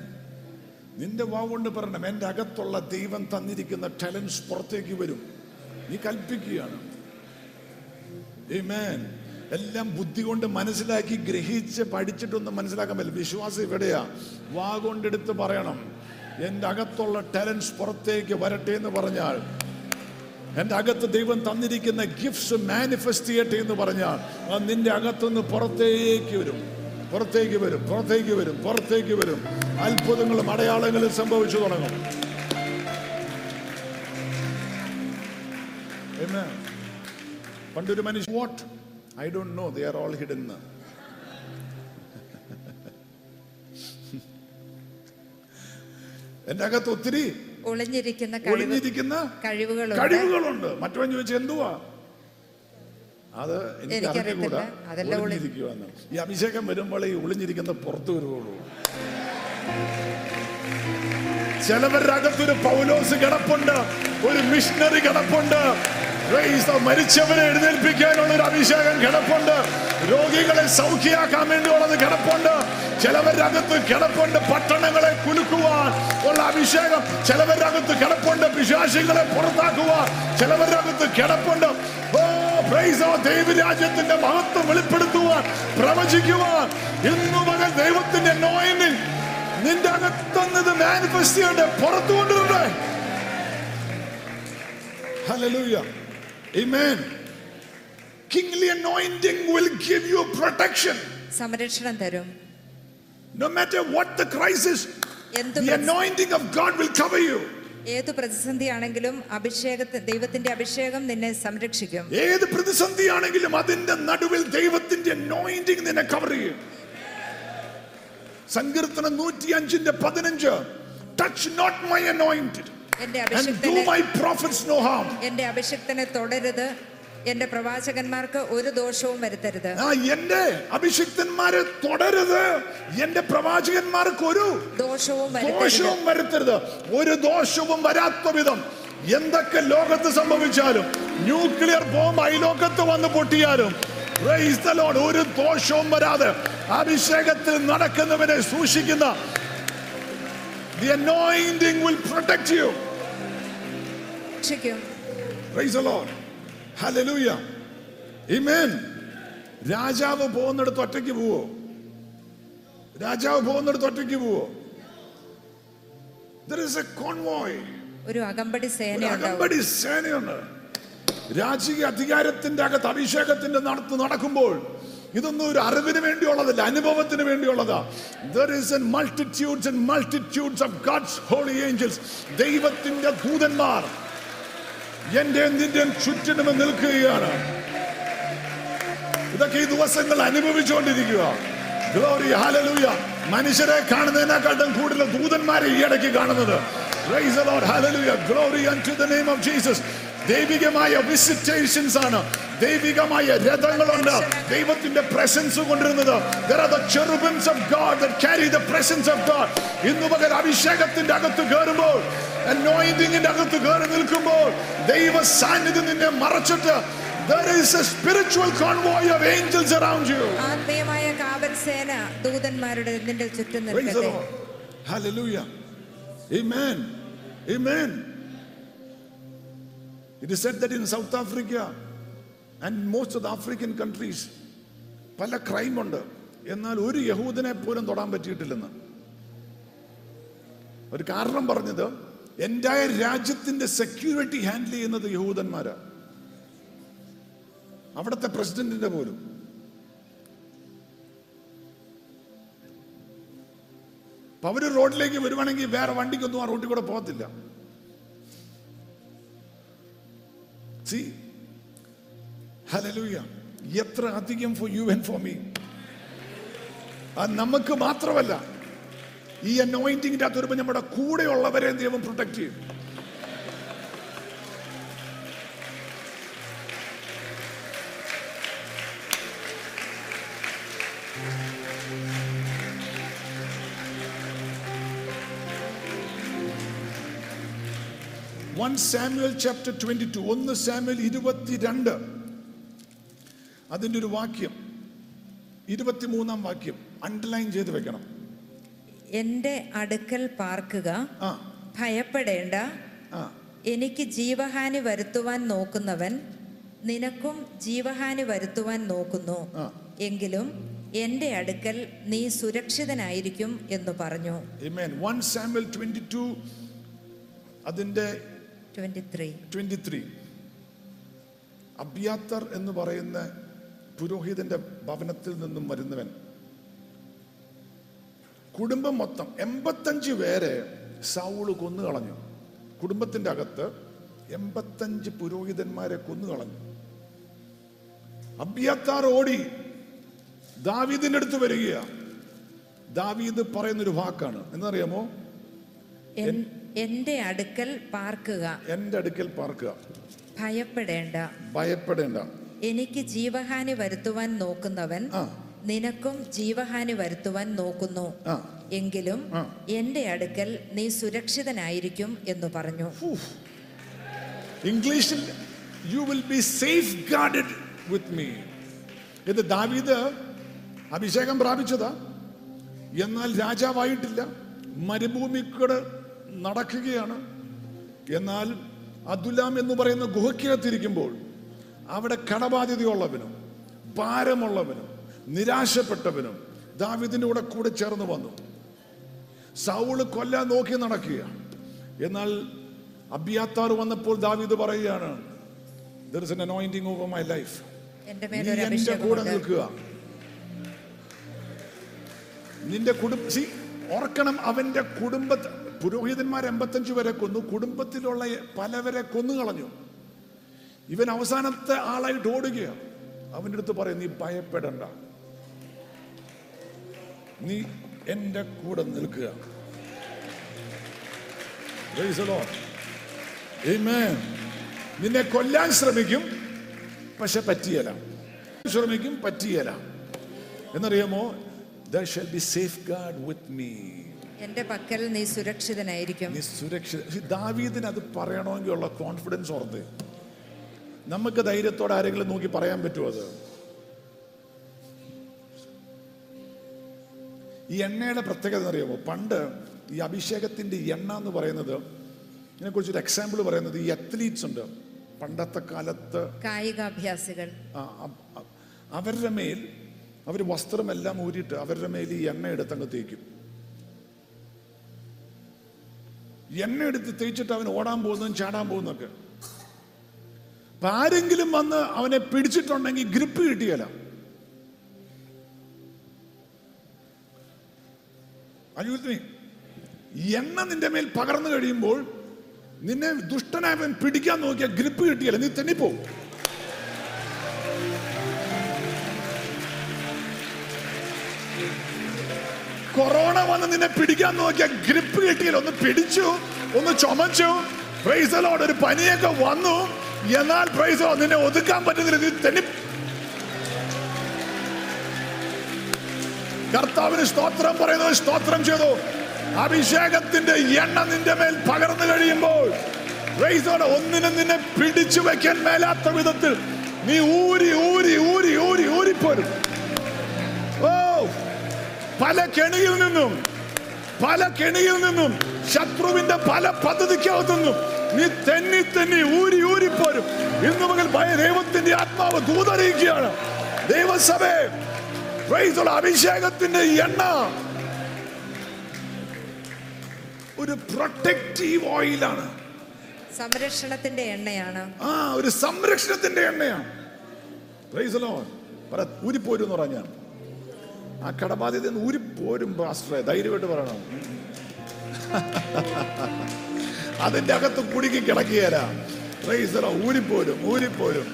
നിന്റെ വാവുകൊണ്ട് പറയണം എന്റെ അകത്തുള്ള ദൈവം തന്നിരിക്കുന്ന ടാലൻസ് പുറത്തേക്ക് വരും. നീ കൽപ്പിക്കുകയാണ്. ഏമേൻ എല്ലാം ബുദ്ധി കൊണ്ട് മനസ്സിലാക്കി ഗ്രഹിച്ച് പഠിച്ചിട്ടൊന്നും മനസ്സിലാക്കാൻ പറ്റില്ല. വിശ്വാസം ഇവിടെയാ. വാ കൊണ്ടെടുത്ത് പറയണം എന്റെ അകത്തുള്ള ടാലൻസ് പുറത്തേക്ക് വരട്ടെ എന്ന് പറഞ്ഞാൽ എന്റെ അകത്ത് ദൈവം തന്നിരിക്കുന്ന ഗിഫ്റ്റ്സ് മാനിഫെസ്റ്റ് ചെയ്യട്ടെ എന്ന് പറഞ്ഞാൽ അത് നിന്റെ അകത്തുനിന്ന് പുറത്തേക്ക് വരും. പുറത്തേക്ക് വരും പുറത്തേക്ക് വരും പുറത്തേക്ക് വരും. അത്ഭുതങ്ങളും അടയാളങ്ങളും സംഭവിച്ചു തുടങ്ങും. പണ്ടൊരു മനുഷ്യൻ what I don't know they are all hidden എന്റെ അകത്ത് ഒത്തിരി ഒളിഞ്ഞിരിക്കുന്ന ഒളിഞ്ഞിരിക്കുന്ന കഴിവുകളുണ്ട്. കഴിവുകളുണ്ട്. മറ്റവൻ ചോദിച്ചു എന്തുവാ? അത് എനിക്ക്. അറിഞ്ഞുകൂടാ. ഒളിഞ്ഞിരിക്കുവാന്ന്. ഈ അഭിഷേകം വരുമ്പോൾ ഈ ഒളിഞ്ഞിരിക്കുന്ന പുറത്തു വരുവുള്ളൂ. ചിലവരുടെ അകത്തൊരു പൗലോസ് കിടപ്പുണ്ട്. ഒരു മിഷണറി കിടപ്പുണ്ട്. മരിച്ചവരെ എഴുന്നേൽപ്പിക്കാനുള്ള ഒരു അഭിഷേകം കിടപ്പുണ്ട്. രോഗികളെ സൗഖ്യമാക്കാൻ വേണ്ടിയുള്ളത് കിടപ്പുണ്ട്. ചിലവരുടെ അകത്ത് കിടപ്പുണ്ട്. പട്ടണങ്ങളെ കുലുക്കുവാൻ ഉള്ള അഭിഷേകം ചിലവരുടെ അകത്ത് കിടപ്പുണ്ട്. വിശ്വാസികളെ പുറത്താക്കുവാൻ ചിലവരുടെ അകത്ത് കിടപ്പുണ്ട്. ദൈവരാജ്യത്തിന്റെ മഹത്വം വെളിപ്പെടുത്തുവാൻ പ്രവചിക്കുവാൻ. ഇന്നു മകൻ ദൈവത്തിന്റെ നോയിനിൽ നിന്റെ അകത്തുന്നത് മാനിഫെസ്റ്റ് ചെയ്യട്ടെ പുറത്തു കൊണ്ടുവരണ്ടേ Hallelujah. Amen. Kingly anointing will give you protection. സംരക്ഷണം തരും No matter what the crisis, എന്ത് the പ്രതി- anointing of God will cover you. ഏത് പ്രതിസന്ധിയാണെങ്കിലും അഭിഷേകത്തെ ദൈവത്തിന്റെ അഭിഷേകം നിന്നെ സംരക്ഷിക്കും ഏത് പ്രതിസന്ധിയാണെങ്കിലും അതിന്റെ നടുവിൽ ദൈവത്തിന്റെ anointing നിന്നെ കവർ ചെയ്യും സങ്കീർത്തനം നൂറ്റി അഞ്ചിന്റെ പതിനഞ്ച് ടച്ച് നോട്ട് മൈ anointed എന്റെ. എന്റെ അഭിഷക്തനെ തൊടരുത്. എന്റെ പ്രവാചകന്മാർക്ക് ഒരു ദോഷവും വരുത്തരുത്. എന്റെ അഭിഷിക്തന്മാരെ തുടരുത്. എന്റെ പ്രവാചകന്മാർക്ക് ഒരു ദോഷവും ദോഷവും വരുത്തരുത്. ഒരു ദോഷവും വരാത്ത വിധം എന്തൊക്കെ ലോകത്ത് സംഭവിച്ചാലും ന്യൂക്ലിയർ ബോംബ് അയലോകത്ത് വന്ന് പൊട്ടിയാലും ഒരു ദോഷവും വരാതെ അഭിഷേകത്തിൽ നടക്കുന്നവനെ സൂക്ഷിക്കുന്ന The anointing will protect you. രക്ഷിക്കും Praise the Lord. Hallelujah. Amen. രാജാവ് പോകുന്നിടത്ത് ഒറ്റയ്ക്ക് പോവോ രാജാവ് പോകുന്നിടത്ത് ഒറ്റയ്ക്ക് പോവോ There is a convoy. ഒരു അകമ്പടി സേന അകമ്പടി സേനയുണ്ട് രാജകീയ അധികാരത്തിന്റെ അകത്ത് അഭിഷേകത്തിന്റെ നടത്ത് നടക്കുമ്പോൾ ഇതൊന്നും ഒരു അറിവിന് വേണ്ടിയുള്ളതല്ല അനുഭവത്തിന് വേണ്ടിയുള്ളതാ there is an multitudes and multitudes of God's holy angels ദൈവത്തിന്റെ ദൂതന്മാർ എന്റെ നിന്റെ ചുറ്റിനും നിൽക്കുകയാണ് ഇതൊക്കെ ഈ ദിവസങ്ങൾ അനുഭവിച്ചുകൊണ്ടിരിക്കുക ഗ്ലോറി ഹാലലൂയ മനുഷ്യരെ കാണുന്നതിനെക്കാട്ടും കൂടുതൽ ദൂതന്മാരെ ഈ ഇടയ്ക്ക് കാണുന്നത് Praise the Lord. Hallelujah. Glory unto the name of Jesus. ദൈവികമായ വിസിറ്റേഷൻസ് ആണ്. ദൈവികമായ രഥങ്ങളുണ്ട്. ദൈവത്തിന്റെ പ്രസൻസ് കൊണ്ടിരുന്നത്. അഭിഷേകത്തിന്റെ അകത്ത് കയറുമ്പോൾ അകത്ത് കയറി നിൽക്കുമ്പോൾ ദൈവ സാന്നിധ്യം നിന്നെ മറച്ചിട്ട് ദൂതന്മാരുടെ ചുറ്റും It is said that in South Africa and most of the African പല ക്രൈം ഉണ്ട്. എന്നാൽ ഒരു യഹൂദിനെ പോലും തൊടാൻ പറ്റിയിട്ടില്ലെന്ന്. ഒരു കാരണം പറഞ്ഞത് എന്റെ രാജ്യത്തിന്റെ സെക്യൂരിറ്റി ഹാൻഡിൽ ചെയ്യുന്നത് യഹൂദന്മാരാ. അവിടുത്തെ പ്രസിഡന്റിന്റെ പോലും. അവർ റോഡിലേക്ക് വരുവാണെങ്കിൽ വേറെ വണ്ടിക്കൊന്നും ആ റോഡിൽ കൂടെ പോകത്തില്ല. See? ഹലലൂയ എത്ര അധികം for you and for me അത് നമുക്ക് മാത്രമല്ല ഈ അനോയിന്റിങ്ങിന്റെ അകത്ത് വരുമ്പോൾ നമ്മുടെ കൂടെയുള്ളവരെ ദൈവം പ്രൊട്ടക്ട് ചെയ്യും. വൺ ചാപ്റ്റർ ട്വന്റി ടു ഒന്ന് സാമുവൽ ഇരുപത്തിരണ്ട് അതിന്റെ ഒരു വാക്യം ഇരുപത്തിമൂന്നാം വാക്യം അണ്ടർലൈൻ ചെയ്ത് വെക്കണം. എന്റെ അടുക്കൽ പാർക്കുക ഭയപ്പെടേണ്ട എനിക്ക് ജീവഹാനി വരുത്തുവാൻ നോക്കുന്നവൻ നിനക്കും ജീവഹാനി വരുത്തുവാൻ നോക്കുന്നു. എങ്കിലും എന്റെ അടുക്കൽ നീ സുരക്ഷിതനായിരിക്കും എന്ന് പറഞ്ഞു. Amen. 1 Samuel 22 ട്വന്റി ത്രീ അബ്യാത്തർ എന്ന് പറയുന്ന പുരോഹിതന്റെ ഭവനത്തിൽ നിന്നും വരുന്നവൻ. കുടുംബം മൊത്തം എൺപത്തഞ്ച് പേരെ സൗൾ കൊന്നു കളഞ്ഞു കുടുംബത്തിന്റെ അകത്ത് എൺപത്തഞ്ച് പുരോഹിതന്മാരെ കൊന്നു കളഞ്ഞു അബ്യാത്താർ ഓടി ദാവീദിന്റെ അടുത്ത് വരികയാ. ദാവീദ് പറയുന്നൊരു വാക്കാണ്. എന്നറിയാമോ? എന്റെ അടുക്കൽ പാർക്കുക. എന്റെ അടുക്കൽ പാർക്കുക. ഭയപ്പെടേണ്ട. ഭയപ്പെടേണ്ട. എനിക്ക് ജീവഹാനി വരുത്തുവാൻ നോക്കുന്നവൻ നിനക്കും ജീവഹാനി വരുത്തുവാൻ നോക്കുന്നു. എങ്കിലും എന്റെ അടുക്കൽ നീ സുരക്ഷിതനായിരിക്കും എന്ന് പറഞ്ഞു. ഇംഗ്ലീഷിൽ you will be safeguarded with me ഇത് ദാവീദ് അഭിഷേകം പ്രാപിച്ചതാ. എന്നാൽ രാജാവായിട്ടില്ല. മരുഭൂമിക്കൂടെ നടക്കുകയാണ്. എന്നാൽ അദുലാം എന്ന് പറയുന്ന ഗുഹയ്ക്കകത്തിരിക്കുമ്പോൾ അവിടെ കടബാധ്യതയുള്ളവനും ഭാരമുള്ളവനും നിരാശപ്പെട്ടവനും ദാവീദിന്റെ കൂടെ കൂടെ ചേർന്ന് വന്നു. സൗൾ കൊല്ലാൻ നോക്കി നടക്കുക എന്നാൽ അബിയാത്താർ വന്നപ്പോൾ ദാവീദ് പറയുകയാണ് there is an anointing over my life എന്റെ കൂടെ നിൽക്കുക. നിന്റെ കുടുംബ സി ഓർക്കണം അവന്റെ കുടുംബ പുരോഹിതന്മാർ എൺപത്തഞ്ച് വരെ കൊന്നു കുടുംബത്തിലുള്ള പലവരെ കൊന്നു കളഞ്ഞു ഇവൻ അവസാനത്തെ ആളായിട്ട് ഓടുകയാണ് അവന്റെ അടുത്ത് പറയും നീ ഭയപ്പെടണ്ട. നീ എന്റെ കൂടെ നിൽക്കുക. നിന്നെ കൊല്ലാൻ ശ്രമിക്കും പക്ഷെ പറ്റിയല്ല. ശ്രമിക്കും പറ്റിയല്ല. എന്നറിയാമോ the shall be safeguard with me എന്റെ പക്കൽ നീ സുരക്ഷിതനായിരിക്കും. നീ സുരക്ഷിത ദാവീദിന് അത് പറയണമെങ്കിൽ ഉള്ള കോൺഫിഡൻസ് ഓർത്ത് നമുക്ക് ധൈര്യത്തോടെ ആരെങ്കിലും നോക്കി പറയാൻ പറ്റുമോ അത്? ഈ എണ്ണയുടെ പ്രത്യേകത എന്നറിയാമോ പണ്ട് ഈ അഭിഷേകത്തിന്റെ എണ്ണ എന്ന് പറയുന്നത് ഇതിനെക്കുറിച്ചൊരു എക്സാമ്പിൾ പറയുന്നത് ഈ അത്ലീറ്റ്സ് ഉണ്ട്. പണ്ടത്തെ കാലത്ത് കായികാഭ്യാസികൾ. അവരുടെ മേൽ അവർ വസ്ത്രമെല്ലാം ഊരിയിട്ട് അവരുടെ മേൽ ഈ എണ്ണ എടുത്തങ്ങ് തേക്കും. എണ്ണ എടുത്ത് തേച്ചിട്ട് അവൻ ഓടാൻ പോകുന്നതും ചാടാൻ പോകുന്നൊക്കെ അപ്പൊ ആരെങ്കിലും വന്ന് അവനെ പിടിച്ചിട്ടുണ്ടെങ്കിൽ ഗ്രിപ്പ് കിട്ടിയല്ല. അനുഗ്രഹത്തിന് എണ്ണ നിന്റെ മേൽ പകർന്നു കഴിയുമ്പോൾ നിന്നെ ദുഷ്ടനായവൻ പിടിക്കാൻ നോക്കിയ ഗ്രിപ്പ് കിട്ടിയല്ല. നീ തെന്നിപ്പോവും കൊറോണ വന്ന് നിന്നെ പിടിക്കാൻ നോക്കിയ ഗ്രിപ്പ് കിട്ടിയില്ല. ഒന്ന് പിടിച്ചു ഒന്ന് ചുമച്ചു. പ്രൈസലോട് ഒരു പനിയൊക്കെ വന്നു. എന്നാൽ പ്രൈസോ നിന്നെ ഒതുക്കാൻ പറ്റുന്നില്ല. നീ തെന്നി കർത്താവിന് സ്തോത്രം പറയുന്നത് സ്തോത്രം ചെയ്തു. അഭിഷേകത്തിന്റെ എണ്ണ നിന്റെ മേൽ പകർന്നു കഴിയുമ്പോൾ പ്രൈസോടെ ഒന്നിനും നിന്നെ പിടിച്ചു വെക്കാൻ മേലാത്ത വിധത്തിൽ നീ ഊരി ഊരി ഊരി ഊരി ഊരിപ്പോരും. പല കെണിയിൽ നിന്നും പല കെണിയിൽ നിന്നും ശത്രുവിന്റെ പല പദ്ധതിക്കകത്തുനിന്നും നീ തെന്നി തെന്നി ഊരി ഊരി പോരും. ഇന്ന് മുതൽ ഭയ ദൈവത്തിന്റെ ആത്മാവ് ദൂതറിയിക്കുകയാണ്. ദൈവസഭയെ അഭിഷേകത്തിന്റെ എണ്ണ. ഒരു പ്രൊട്ടക്റ്റീവ് ഓയിലാണ് സംരക്ഷണത്തിന്റെ എണ്ണയാണ്. ആ ഒരു സംരക്ഷണത്തിന്റെ എണ്ണയാണ്. ഊരിപ്പോരും എന്ന് പറഞ്ഞാൽ ആ കടബാധ്യത പോരും പാസ്റ്ററെ ധൈര്യമായിട്ട് പറയണം. അതിന്റെ അകത്ത് കുടുക്കി ഊരി റൈസറോ ഊരിപ്പോരും ഊരിപ്പോരും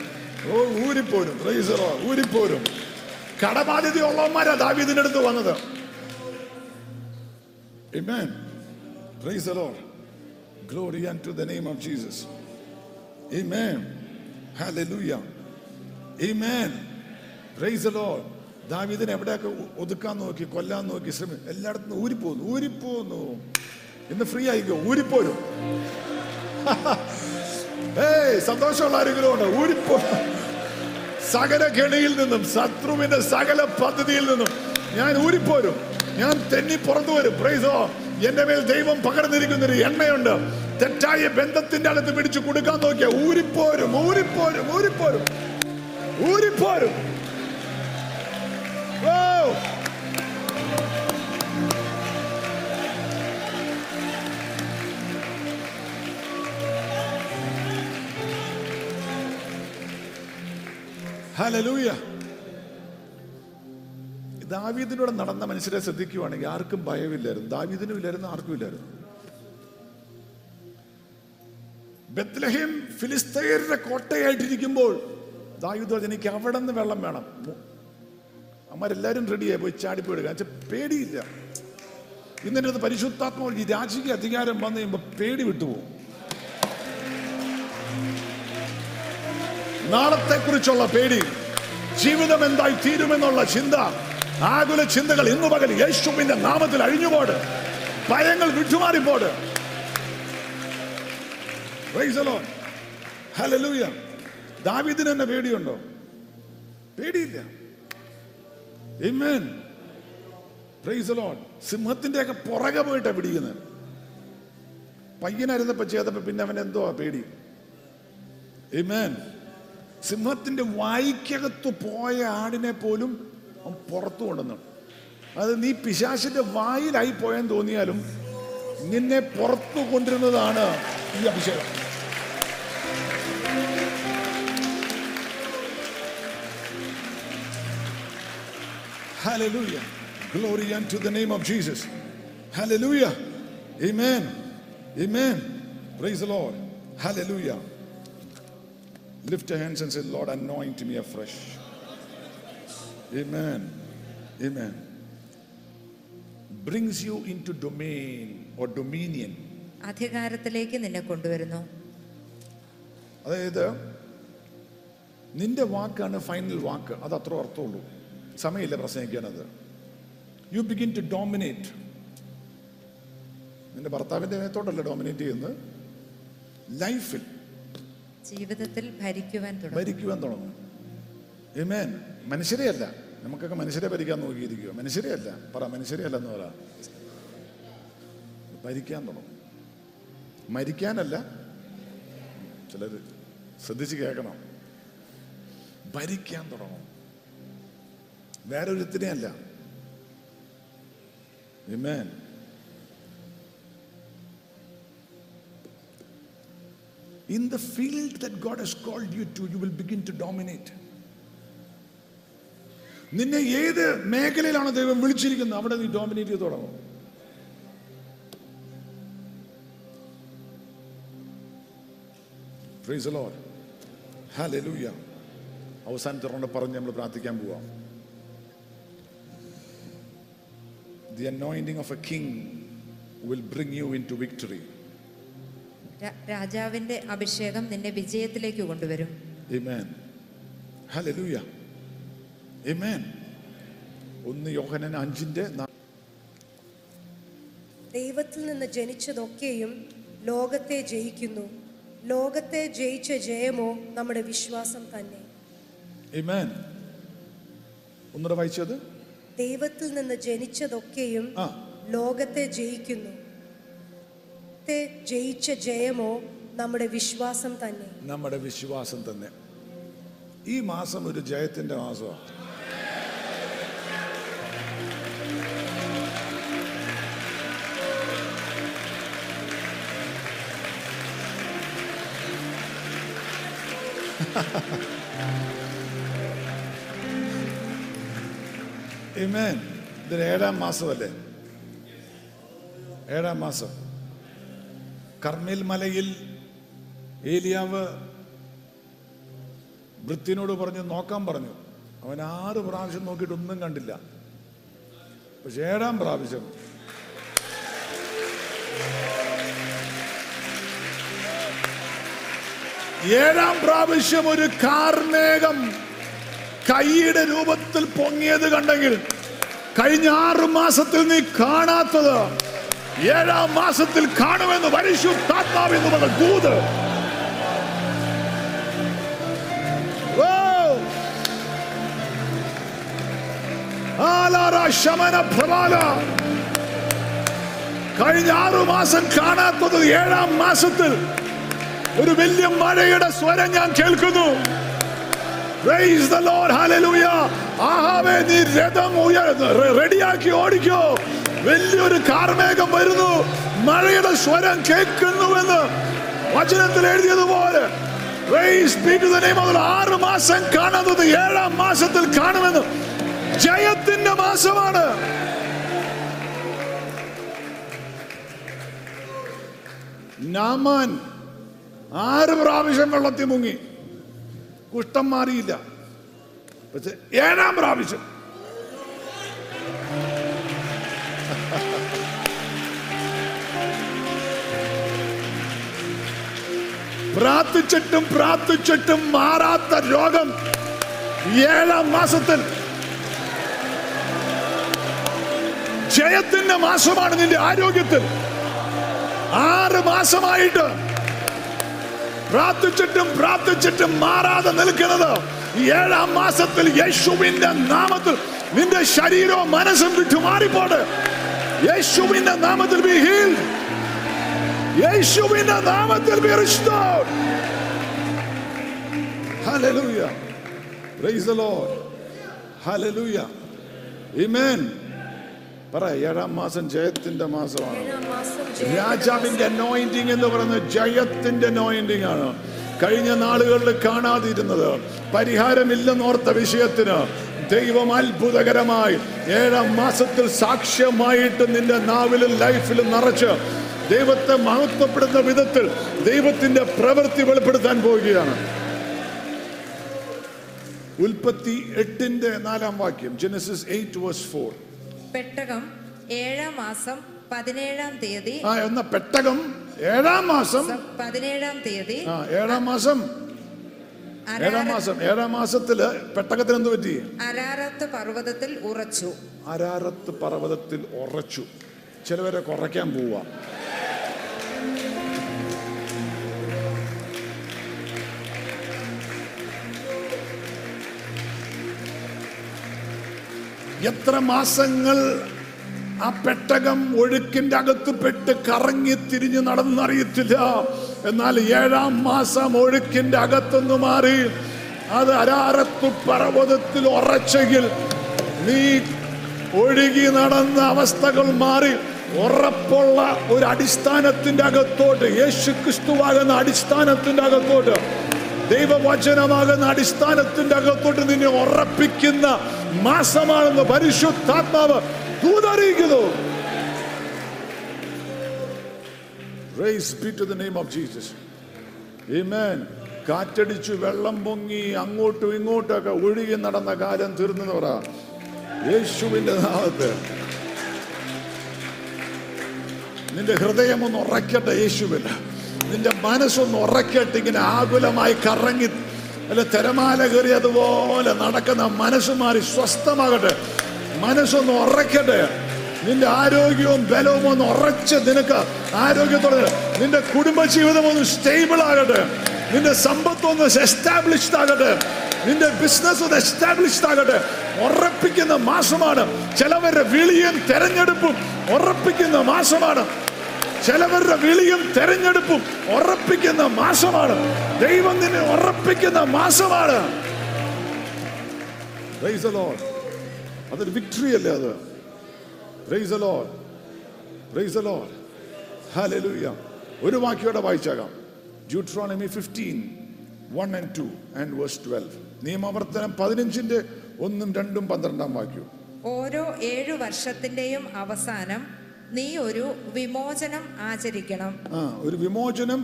ഓ ഊരിപ്പോരും റൈസറോ ഊരിപ്പോരും കടബാധ്യതയുള്ളവന്മാരാ ദാവീദിന്റെ അടുത്ത് വന്നത്. Amen. Praise the Lord. Glory unto the name of Jesus. ദാവീദിനെ എവിടെയൊക്കെ ഒതുക്കാൻ നോക്കി കൊല്ലാൻ നോക്കി ശ്രമി എല്ലായിടത്തും ഊരിപ്പോന്നു ഊരിപ്പോന്നു. ഇന്ന് ഫ്രീ ആയിക്കോ? ഊരിപ്പോരും. [laughs] ഏയ് സന്തോഷമുള്ള ആരെങ്കിലും ഉണ്ട്? ഊരിപ്പോ സകല കെണിയിൽ നിന്നും ശത്രുവിന്റെ സകല പദ്ധതിയിൽ നിന്നും ഞാൻ ഊരിപ്പോരും. ഞാൻ തെന്നി പുറത്തു വരും. പ്രൈസോ എന്റെ മേൽ ദൈവം പകർന്നിരിക്കുന്നൊരു എണ്ണയുണ്ട്. തെറ്റായ ബന്ധത്തിന്റെ അടുത്ത് പിടിച്ചു കൊടുക്കാൻ നോക്കിയ ഊരിപ്പോരും ഊരിപ്പോരും ഊരിപ്പോരും. ഊരിപ്പോരും. ഓ ഹല്ലേലൂയ ദാവീദിനോട് നടന്ന മനുഷ്യരെ ശ്രദ്ധിക്കുവാണെങ്കിൽ ആർക്കും ഭയമില്ലായിരുന്നു. ദാവീദിനും ഇല്ലായിരുന്നു ആർക്കും ഇല്ലായിരുന്നു. ബത്ലഹിം ഫിലിസ്തീനരുടെ കോട്ടയായിട്ടിരിക്കുമ്പോൾ ദാവീദ് എനിക്ക് അവിടെ നിന്ന് വെള്ളം വേണം. അമ്മരെല്ലാരും റെഡിയായി പോയി ചാടിപ്പോയി വെച്ചാൽ പേടിയില്ല. ഇന്നലെ അത് പരിശുദ്ധാത്മാവ് ഈ രാജകീയ അധികാരം വന്നു കഴിയുമ്പോൾ പേടി വിട്ടുപോകും. നാളത്തെ കുറിച്ചുള്ള പേടി ജീവിതം എന്തായി തീരുമെന്നുള്ള ചിന്ത ആകുല ചിന്തകൾ ഇന്നു പകൽ യേശുവിന്റെ നാമത്തിൽ അഴിഞ്ഞുപോട്. ഭയങ്ങൾ വിട്ടുമാറിപ്പോട്. ദാവിദിന്. തന്നെ പേടിയുണ്ടോ? പേടിയില്ല. സിംഹത്തിന്റെ ഒക്കെ പുറകെ പോയിട്ടാ പിടിക്കുന്നത് പയ്യനായിരുന്നപ്പോ ചെയ്തപ്പോ പിന്നെ അവൻ എന്തോ പേടി. Amen. സിംഹത്തിന്റെ വായിക്കകത്ത് പോയ ആടിനെ പോലും അവൻ പുറത്തു കൊണ്ടുവന്നു. അത് നീ പിശാശിന്റെ വായിലായി പോയെന്ന് തോന്നിയാലും നിന്നെ പുറത്തു കൊണ്ടിരുന്നതാണ് ഈ അഭിഷേകം. Hallelujah. Glory unto the name of Jesus. Hallelujah. Amen. Amen. Praise the Lord. Hallelujah. Lift your hands and say, Lord, anoint me afresh. Amen. Amen. Brings you into domain or dominion. അധികാരത്തിലേക്ക് നിന്നെ കൊണ്ടുവരുന്നു അതായത് നിന്റെ വാക്കാണ് final വാക്ക് അത് അത്ര അർത്ഥമുള്ളൂ സമയമില്ല പ്രസംഗിക്കാനത്. യു ബിഗിൻ ടു ഡോമിനേറ്റ് നിന്റെ ഭർത്താവിന്റെ നേതോട്ടല്ല ഡോമിനേറ്റ് ചെയ്യുന്നത്? ലൈഫിൽ ജീവിതത്തിൽ ഭരിക്കുവാൻ തുടങ്ങും. ഭരിക്കുവാൻ തുടങ്ങും. ഏമേൻ മനുഷ്യരെ അല്ല നമുക്കൊക്കെ മനുഷ്യരെ ഭരിക്കാൻ നോക്കിയിരിക്കുക മനുഷ്യരെ അല്ല പറ മനുഷ്യരെ എന്ന് പറ. ഭരിക്കാൻ തുടങ്ങും. മരിക്കാനല്ല. ചിലർ ശ്രദ്ധിച്ച് കേൾക്കണം. ഭരിക്കാൻ തുടങ്ങും. വേറെ ഒരുത്തിനെ അല്ല women in the field that God has called you to you will begin to dominate നിന്നെ ഏത് മേഖലയിലാണ് ദൈവം വിളിച്ചിരിക്കുന്നത്? അവിടെ നീ ഡോമിനേറ്റ് ചെയ്ത് തുടങ്ങും. അവസാനത്തെ റൗണ്ട് പറഞ്ഞ് നമ്മൾ പ്രാർത്ഥിക്കാൻ പോവാം. The anointing of a king will bring you into victory. Victory രാജാവിന്റെ അഭിഷേകം നിന്നെ വിജയത്തിലേക്ക് കൊണ്ടുവരും. ഒന്ന് യോഹനൻ അഞ്ചിന്റെ ദൈവത്തിൽ നിന്ന് ജനിച്ചതൊക്കെയും ലോകത്തെ ജയിക്കുന്നു ലോകത്തെ ജയിച്ച ജയമോ നമ്മുടെ വിശ്വാസം തന്നെ Amen. ഒന്നുകൂടെ വായിച്ചത് ദൈവത്തിൽ നിന്ന് ജനിച്ചതൊക്കെയും ലോകത്തെ ജയിക്കുന്നു. ജയിച്ച ജയമോ നമ്മുടെ വിശ്വാസം തന്നെ. നമ്മുടെ വിശ്വാസം തന്നെ. ഈ മാസം ഒരു ജയത്തിന്റെ മാസമാണ് [laughs] Amen. ഇതിൽ ഏഴാം മാസമല്ലേ? ഏഴാം മാസം. കർമ്മേൽ മലയിൽ ഏലിയാവ് വൃത്തിനോട് പറഞ്ഞു നോക്കാൻ പറഞ്ഞു. അവൻ ആറ് പ്രാവശ്യം നോക്കിയിട്ട് ഒന്നും കണ്ടില്ല. പക്ഷെ ഏഴാം പ്രാവശ്യം. ഏഴാം പ്രാവശ്യം ഒരു കാർമേഘം കൈയുടെ രൂപത്തിൽ പൊങ്ങിയത് കണ്ടെങ്കിൽ കഴിഞ്ഞ ആറ് മാസത്തിൽ നീ കാണാത്തത് ഏഴാം മാസത്തിൽ കാണുമെന്ന് പരിശുദ്ധാത്മാവ് എന്ന് പറഞ്ഞ ദൂത് കഴിഞ്ഞ ആറു മാസം കാണാത്തത് ഏഴാം മാസത്തിൽ ഒരു വലിയ മഴയുടെ സ്വരം ഞാൻ കേൾക്കുന്നു. Praise the Lord. Hallelujah. ആഹാവേ നീ രഥം ഉയർ റെഡിയാക്കി ഓടിക്കോ വലിയൊരു കാർമേഘം വരുന്നു മഴയുടെ സ്വരം കേൾക്കുന്നുവെന്ന് വചനത്തിൽ എഴുതിയതുപോലെ. ആറ് മാസം കാണുന്നത് ഏഴാം മാസത്തിൽ കാണുമെന്ന് ജയത്തിന്റെ മാസമാണ് നാമാൻ ആറ് പ്രാവശ്യം വെള്ളത്തിൽ മുങ്ങി കുഷ്ഠം മാറിയില്ല. പക്ഷെ ഏഴാം പ്രാവശ്യം. പ്രാർത്ഥിച്ചിട്ടും പ്രാർത്ഥിച്ചിട്ടും മാറാത്ത രോഗം ഏഴാം മാസത്തിൽ. ജയത്തിന്റെ മാസമാണ് നിന്റെ ആരോഗ്യത്തിൽ. ആറ് മാസമായിട്ട് പ്രാർത്ഥിച്ചിട്ടും പ്രാർത്ഥിച്ചിട്ടും മാറാതെ നിൽക്കുന്നത് ഏഴാം മാസത്തിൽ യേശുവിന്റെ നാമത്തിൽ നിന്റെ ശരീരവും മനസ്സും വിട്ടു മാറിപ്പോട് യേശുവിന്റെ നാമത്തിൽ ബി ഹീൽ യേശുവിന്റെ നാമത്തിൽ ബി restored. ഹല്ലേലൂയ praise the Lord hallelujah amen. പറ ഏഴാം മാസം ജയത്തിന്റെ മാസമാണ്. രാജാവിന്റെ നോയിന്റിങ് എന്ന് പറയുന്നത് ജയത്തിന്റെ നോയിന്റിങ് ആണ്. കഴിഞ്ഞ നാളുകളിൽ കാണാതിരുന്നത് പരിഹാരമില്ലെന്നോർത്ത വിഷയത്തിന് ദൈവം അത്ഭുതകരമായി ഏഴാം മാസത്തിൽ സാക്ഷ്യമായിട്ട് നിന്റെ നാവിലും ലൈഫിലും നിറച്ച് ദൈവത്തെ മഹത്വപ്പെടുന്ന വിധത്തിൽ ദൈവത്തിന്റെ പ്രവൃത്തി വെളിപ്പെടുത്താൻ പോവുകയാണ്. ഉൽപ്പത്തി എട്ടിന്റെ നാലാം വാക്യം ജെനസിസ് എയ്റ്റ് വേഴ്സ് ഫോർ പെട്ടകം ഏഴാം മാസം പതിനേഴാം തീയതി. ആ എന്ന പെട്ടകം ഏഴാം മാസം പതിനേഴാം തീയതി. ആ ഏഴാം മാസം. ഏഴാം മാസം ഏഴാം മാസത്തിൽ പെട്ടകത്തിന് എന്ത് പറ്റി? അരാരത്ത് പർവതത്തിൽ ഉറച്ചു. അരാരത്ത് പർവതത്തിൽ ഉറച്ചു. ചിലവരെ കുറയ്ക്കാൻ പോവാ. എത്ര മാസങ്ങൾ ആ പെട്ടകം ഒഴുക്കിന്റെ അകത്ത് പെട്ട് കറങ്ങി തിരിഞ്ഞു നടന്നറിയത്തില്ല എന്നാൽ ഏഴാം മാസം ഒഴുക്കിന്റെ അകത്തുനിന്ന് മാറി. അത് അരാരത്തു പർവതത്തിൽ ഉറച്ചെങ്കിൽ നീ ഒഴുകി നടന്ന അവസ്ഥകൾ മാറി. ഉറപ്പുള്ള ഒരു അടിസ്ഥാനത്തിന്റെ അകത്തോട്ട് യേശു ക്രിസ്തുവാകുന്ന അടിസ്ഥാനത്തിന്റെ അകത്തോട്ട് ദൈവവചനമാകുന്ന അടിസ്ഥാനത്തിന്റെ അകത്തോട്ട് നിന്നെ ഉറപ്പിക്കുന്ന മാസമാണെന്ന് പരിശുദ്ധാത്മാവ് ദൂതറിയിക്കുന്നു to the name of Jesus. Amen. കാറ്റടിച്ചു വെള്ളം പൊങ്ങി അങ്ങോട്ടും ഇങ്ങോട്ടൊക്കെ ഒഴുകി നടന്ന കാര്യം തീർന്നെന്ന് പറ യേശുവിന്റെ നാമത്ത് നിന്റെ ഹൃദയം ഒന്ന് ഉറക്കട്ടെ യേശുവിൽ നിന്റെ മനസ്സൊന്ന് ഉറക്കിയിട്ട് ഇങ്ങനെ ആകുലമായി കറങ്ങി അല്ല തിരമാല കയറി അതുപോലെ നടക്കുന്ന മനസ്സ് മാറി സ്വസ്ഥമാകട്ടെ. മനസ്സൊന്ന് ഉറക്കട്ടെ. നിന്റെ ആരോഗ്യവും ബലവും ഒന്ന് ഉറച്ച് നിനക്ക് ആരോഗ്യത്തോടെ നിന്റെ കുടുംബജീവിതം ഒന്ന് സ്റ്റേബിൾ ആകട്ടെ. നിന്റെ സമ്പത്ത് ഒന്ന് എസ്റ്റാബ്ലിഷ്ഡ് ആകട്ടെ. നിന്റെ ബിസിനസ് ഒന്ന് എസ്റ്റാബ്ലിഷ്ഡ് ആകട്ടെ. ഉറപ്പിക്കുന്ന മാസമാണ്. ചിലവരുടെ വിളിയും തെരഞ്ഞെടുപ്പും ഉറപ്പിക്കുന്ന മാസമാണ്. ചിലവരുടെ വിളിയും തെരഞ്ഞെടുപ്പും ഉറപ്പിക്കുന്ന മാസമാണ്. ദൈവം നിന്നെ ഉറപ്പിക്കുന്ന മാസമാണ്. അതൊരു വിക്ടറി അല്ലേ അത്. ഒരു വാക്യോടെ വായിച്ചാകാം Deuteronomy 15 1 and 2 and verse 12 നിയമാവർത്തനം പതിനഞ്ചിന്റെ ഒന്നും രണ്ടും പന്ത്രണ്ടാം വാക്യവും ഓരോ ഏഴു വർഷത്തിന്റെയും അവസാനം നീ ഒരു വിമോചനം ആചരിക്കണം. ആ ഒരു വിമോചനം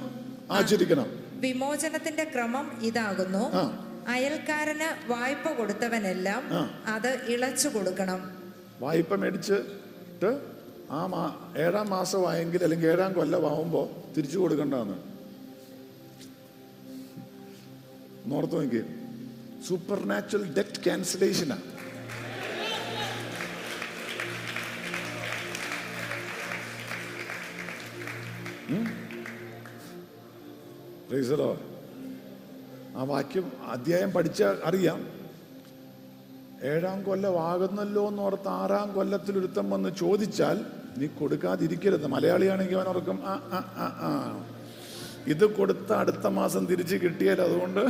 ആചരിക്കണം. വിമോചനത്തിന്റെ ക്രമം ഇതാകുന്നു. ആ. അയൽക്കാരന് വായ്പ കൊടുത്തവനെല്ലാം ആ. അത് ഇളച്ചു കൊടുക്കണം. വായ്പ മേടിച്ചിട്ട് ആ മാ ഏഴാം മാസമായെങ്കിൽ അല്ലെങ്കിൽ ഏഴാം കൊല്ലമാവുമ്പോൾ തിരിച്ചു കൊടുക്കേണ്ടതാണ് നോർത്ത് നോക്കി സൂപ്പർ നാച്ചുറൽ ഡെറ്റ് ക്യാൻസലേഷനാ റീസറോ ആ വാക്യം അധ്യായം പഠിച്ച അറിയാം. ഏഴാം കൊല്ലം ആകുന്നല്ലോ എന്ന് ഓർത്ത് ആറാം കൊല്ലത്തിൽ ഒരുത്തം വന്ന് ചോദിച്ചാൽ നീ കൊടുക്കാതിരിക്കരുത്. മലയാളിയാണെങ്കിൽ അവൻ ഓർക്കും ആ ആ ആ ആ. ഇത് കൊടുത്ത അടുത്ത മാസം തിരിച്ച് കിട്ടിയാൽ അതുകൊണ്ട്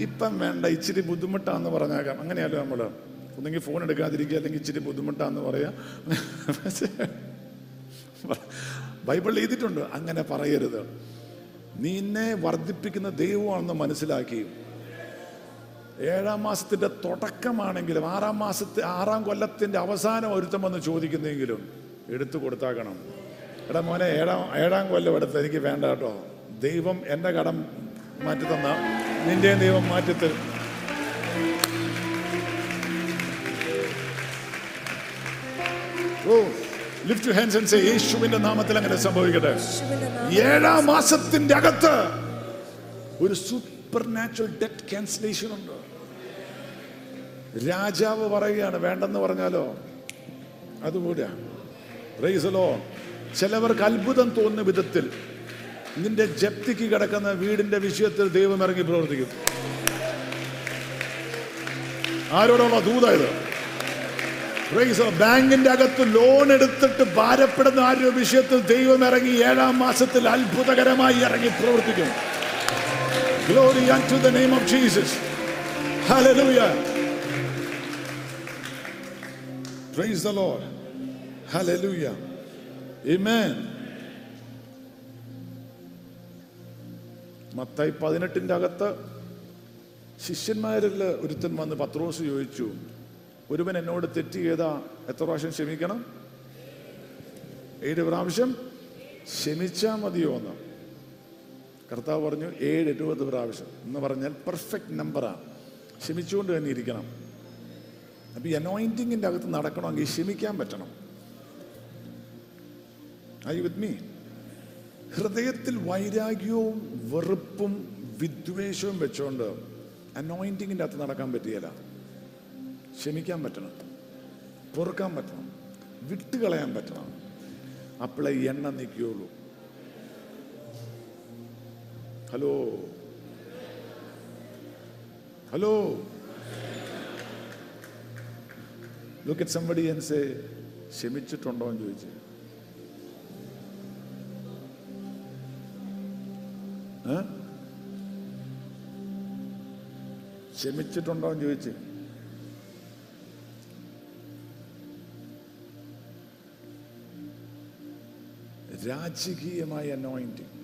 ഇപ്പം വേണ്ട ഇച്ചിരി ബുദ്ധിമുട്ടാന്ന് പറഞ്ഞേക്കാം. അങ്ങനെയല്ലോ നമ്മൾ. ഒന്നെങ്കിൽ ഫോൺ എടുക്കാതിരിക്കുക അല്ലെങ്കിൽ ഇച്ചിരി ബുദ്ധിമുട്ടാന്ന് പറയാം. ബൈബിളിൽ എഴുതിയിട്ടുണ്ട് അങ്ങനെ പറയരുത്. നിന്നെ വർദ്ധിപ്പിക്കുന്ന ദൈവമാണെന്ന് മനസ്സിലാക്കി. ഏഴാം മാസത്തിന്റെ തുടക്കമാണെങ്കിലും ആറാം മാസത്തെ ആറാം കൊല്ലത്തിന്റെ അവസാനം ഒരുത്തം വന്ന് ചോദിക്കുന്നെങ്കിലും എടുത്തു കൊടുത്താക്കണം എടാ മോനെ ഏഴാം ഏഴാം കൊല്ലം എടുത്ത് എനിക്ക് വേണ്ട കേട്ടോ. ദൈവം എന്റെ കടം മാറ്റി തന്ന. നിന്റെ ദൈവം മാറ്റി തരും. Oh. Lift hands and say യേശുവിന്റെ നാമത്തിൽ അങ്ങനെ സംഭവിക്കട്ടെ. ഏഴാം മാസത്തിന്റെ അകത്ത് ഒരു സൂപ്പർ നാച്ചുറൽ ഡെറ്റ് ക്യാൻസലേഷൻ ഉണ്ട്. രാജാവ് പറയുകയാണ് വേണ്ടെന്ന് പറഞ്ഞാലോ? അതുകൂടെ. റൈസലോ ചിലവർക്ക് അത്ഭുതം തോന്നുന്ന വിധത്തിൽ നിന്റെ ജപ്തിക്ക് കിടക്കുന്ന വീടിന്റെ വിഷയത്തിൽ ദൈവം ഇറങ്ങി പ്രവർത്തിക്കും ആരോടുള്ള ദൂതായത്. ബാങ്കിന്റെ അകത്ത് ലോൺ എടുത്തിട്ട് ഭാരപ്പെടുന്ന ആരുടെ വിഷയത്തിൽ ദൈവം ഇറങ്ങി ഏഴാം മാസത്തിൽ അത്ഭുതകരമായി ഇറങ്ങി പ്രവർത്തിക്കും glory to the name of Jesus hallelujah Praise the Lord. Hallelujah. Amen. മത്തായി പതിനെട്ടിന്റെ അകത്ത് ശിഷ്യന്മാരിൽ ഒരുത്തൻ വന്ന് പത്രോസ് ചോദിച്ചു ഒരുവൻ എന്നോട് തെറ്റ് ചെയ്താ എത്ര പ്രാവശ്യം ക്ഷമിക്കണം? ഏഴ് പ്രാവശ്യം ക്ഷമിച്ചാ മതിയോ എന്ന്. കർത്താവ് പറഞ്ഞു ഏഴ് എഴുപത് പ്രാവശ്യം എന്ന് പറഞ്ഞാൽ പെർഫെക്റ്റ് നമ്പറാണ് ക്ഷമിച്ചുകൊണ്ട് തന്നെ ഇരിക്കണം. അപ്പൊ ഈ അനോയിന്റിങ്ങിന്റെ അകത്ത് നടക്കണമെങ്കിൽ ക്ഷമിക്കാൻ പറ്റണം. ഐ വിത്ത് മീ ഹൃദയത്തിൽ വൈരാഗ്യവും വെറുപ്പും വിദ്വേഷവും വെച്ചുകൊണ്ട് അനോയിന്റിങ്ങിന്റെ അകത്ത് നടക്കാൻ പറ്റുകയില്ല. ക്ഷമിക്കാൻ പറ്റണം. പൊറുക്കാൻ പറ്റണം. വിട്ടുകളയാൻ പറ്റണം. അപ്പോളെ എണ്ണ നിൽക്കുകയുള്ളൂ hello. Hello. Look at somebody എൻസെ ക്ഷമിച്ചിട്ടുണ്ടോ? എന്ന് ചോദിച്ചു? ക്ഷമിച്ചിട്ടുണ്ടോ? എന്ന് ചോദിച്ചു. രാജകീയമായ അനോയിന്റിങ്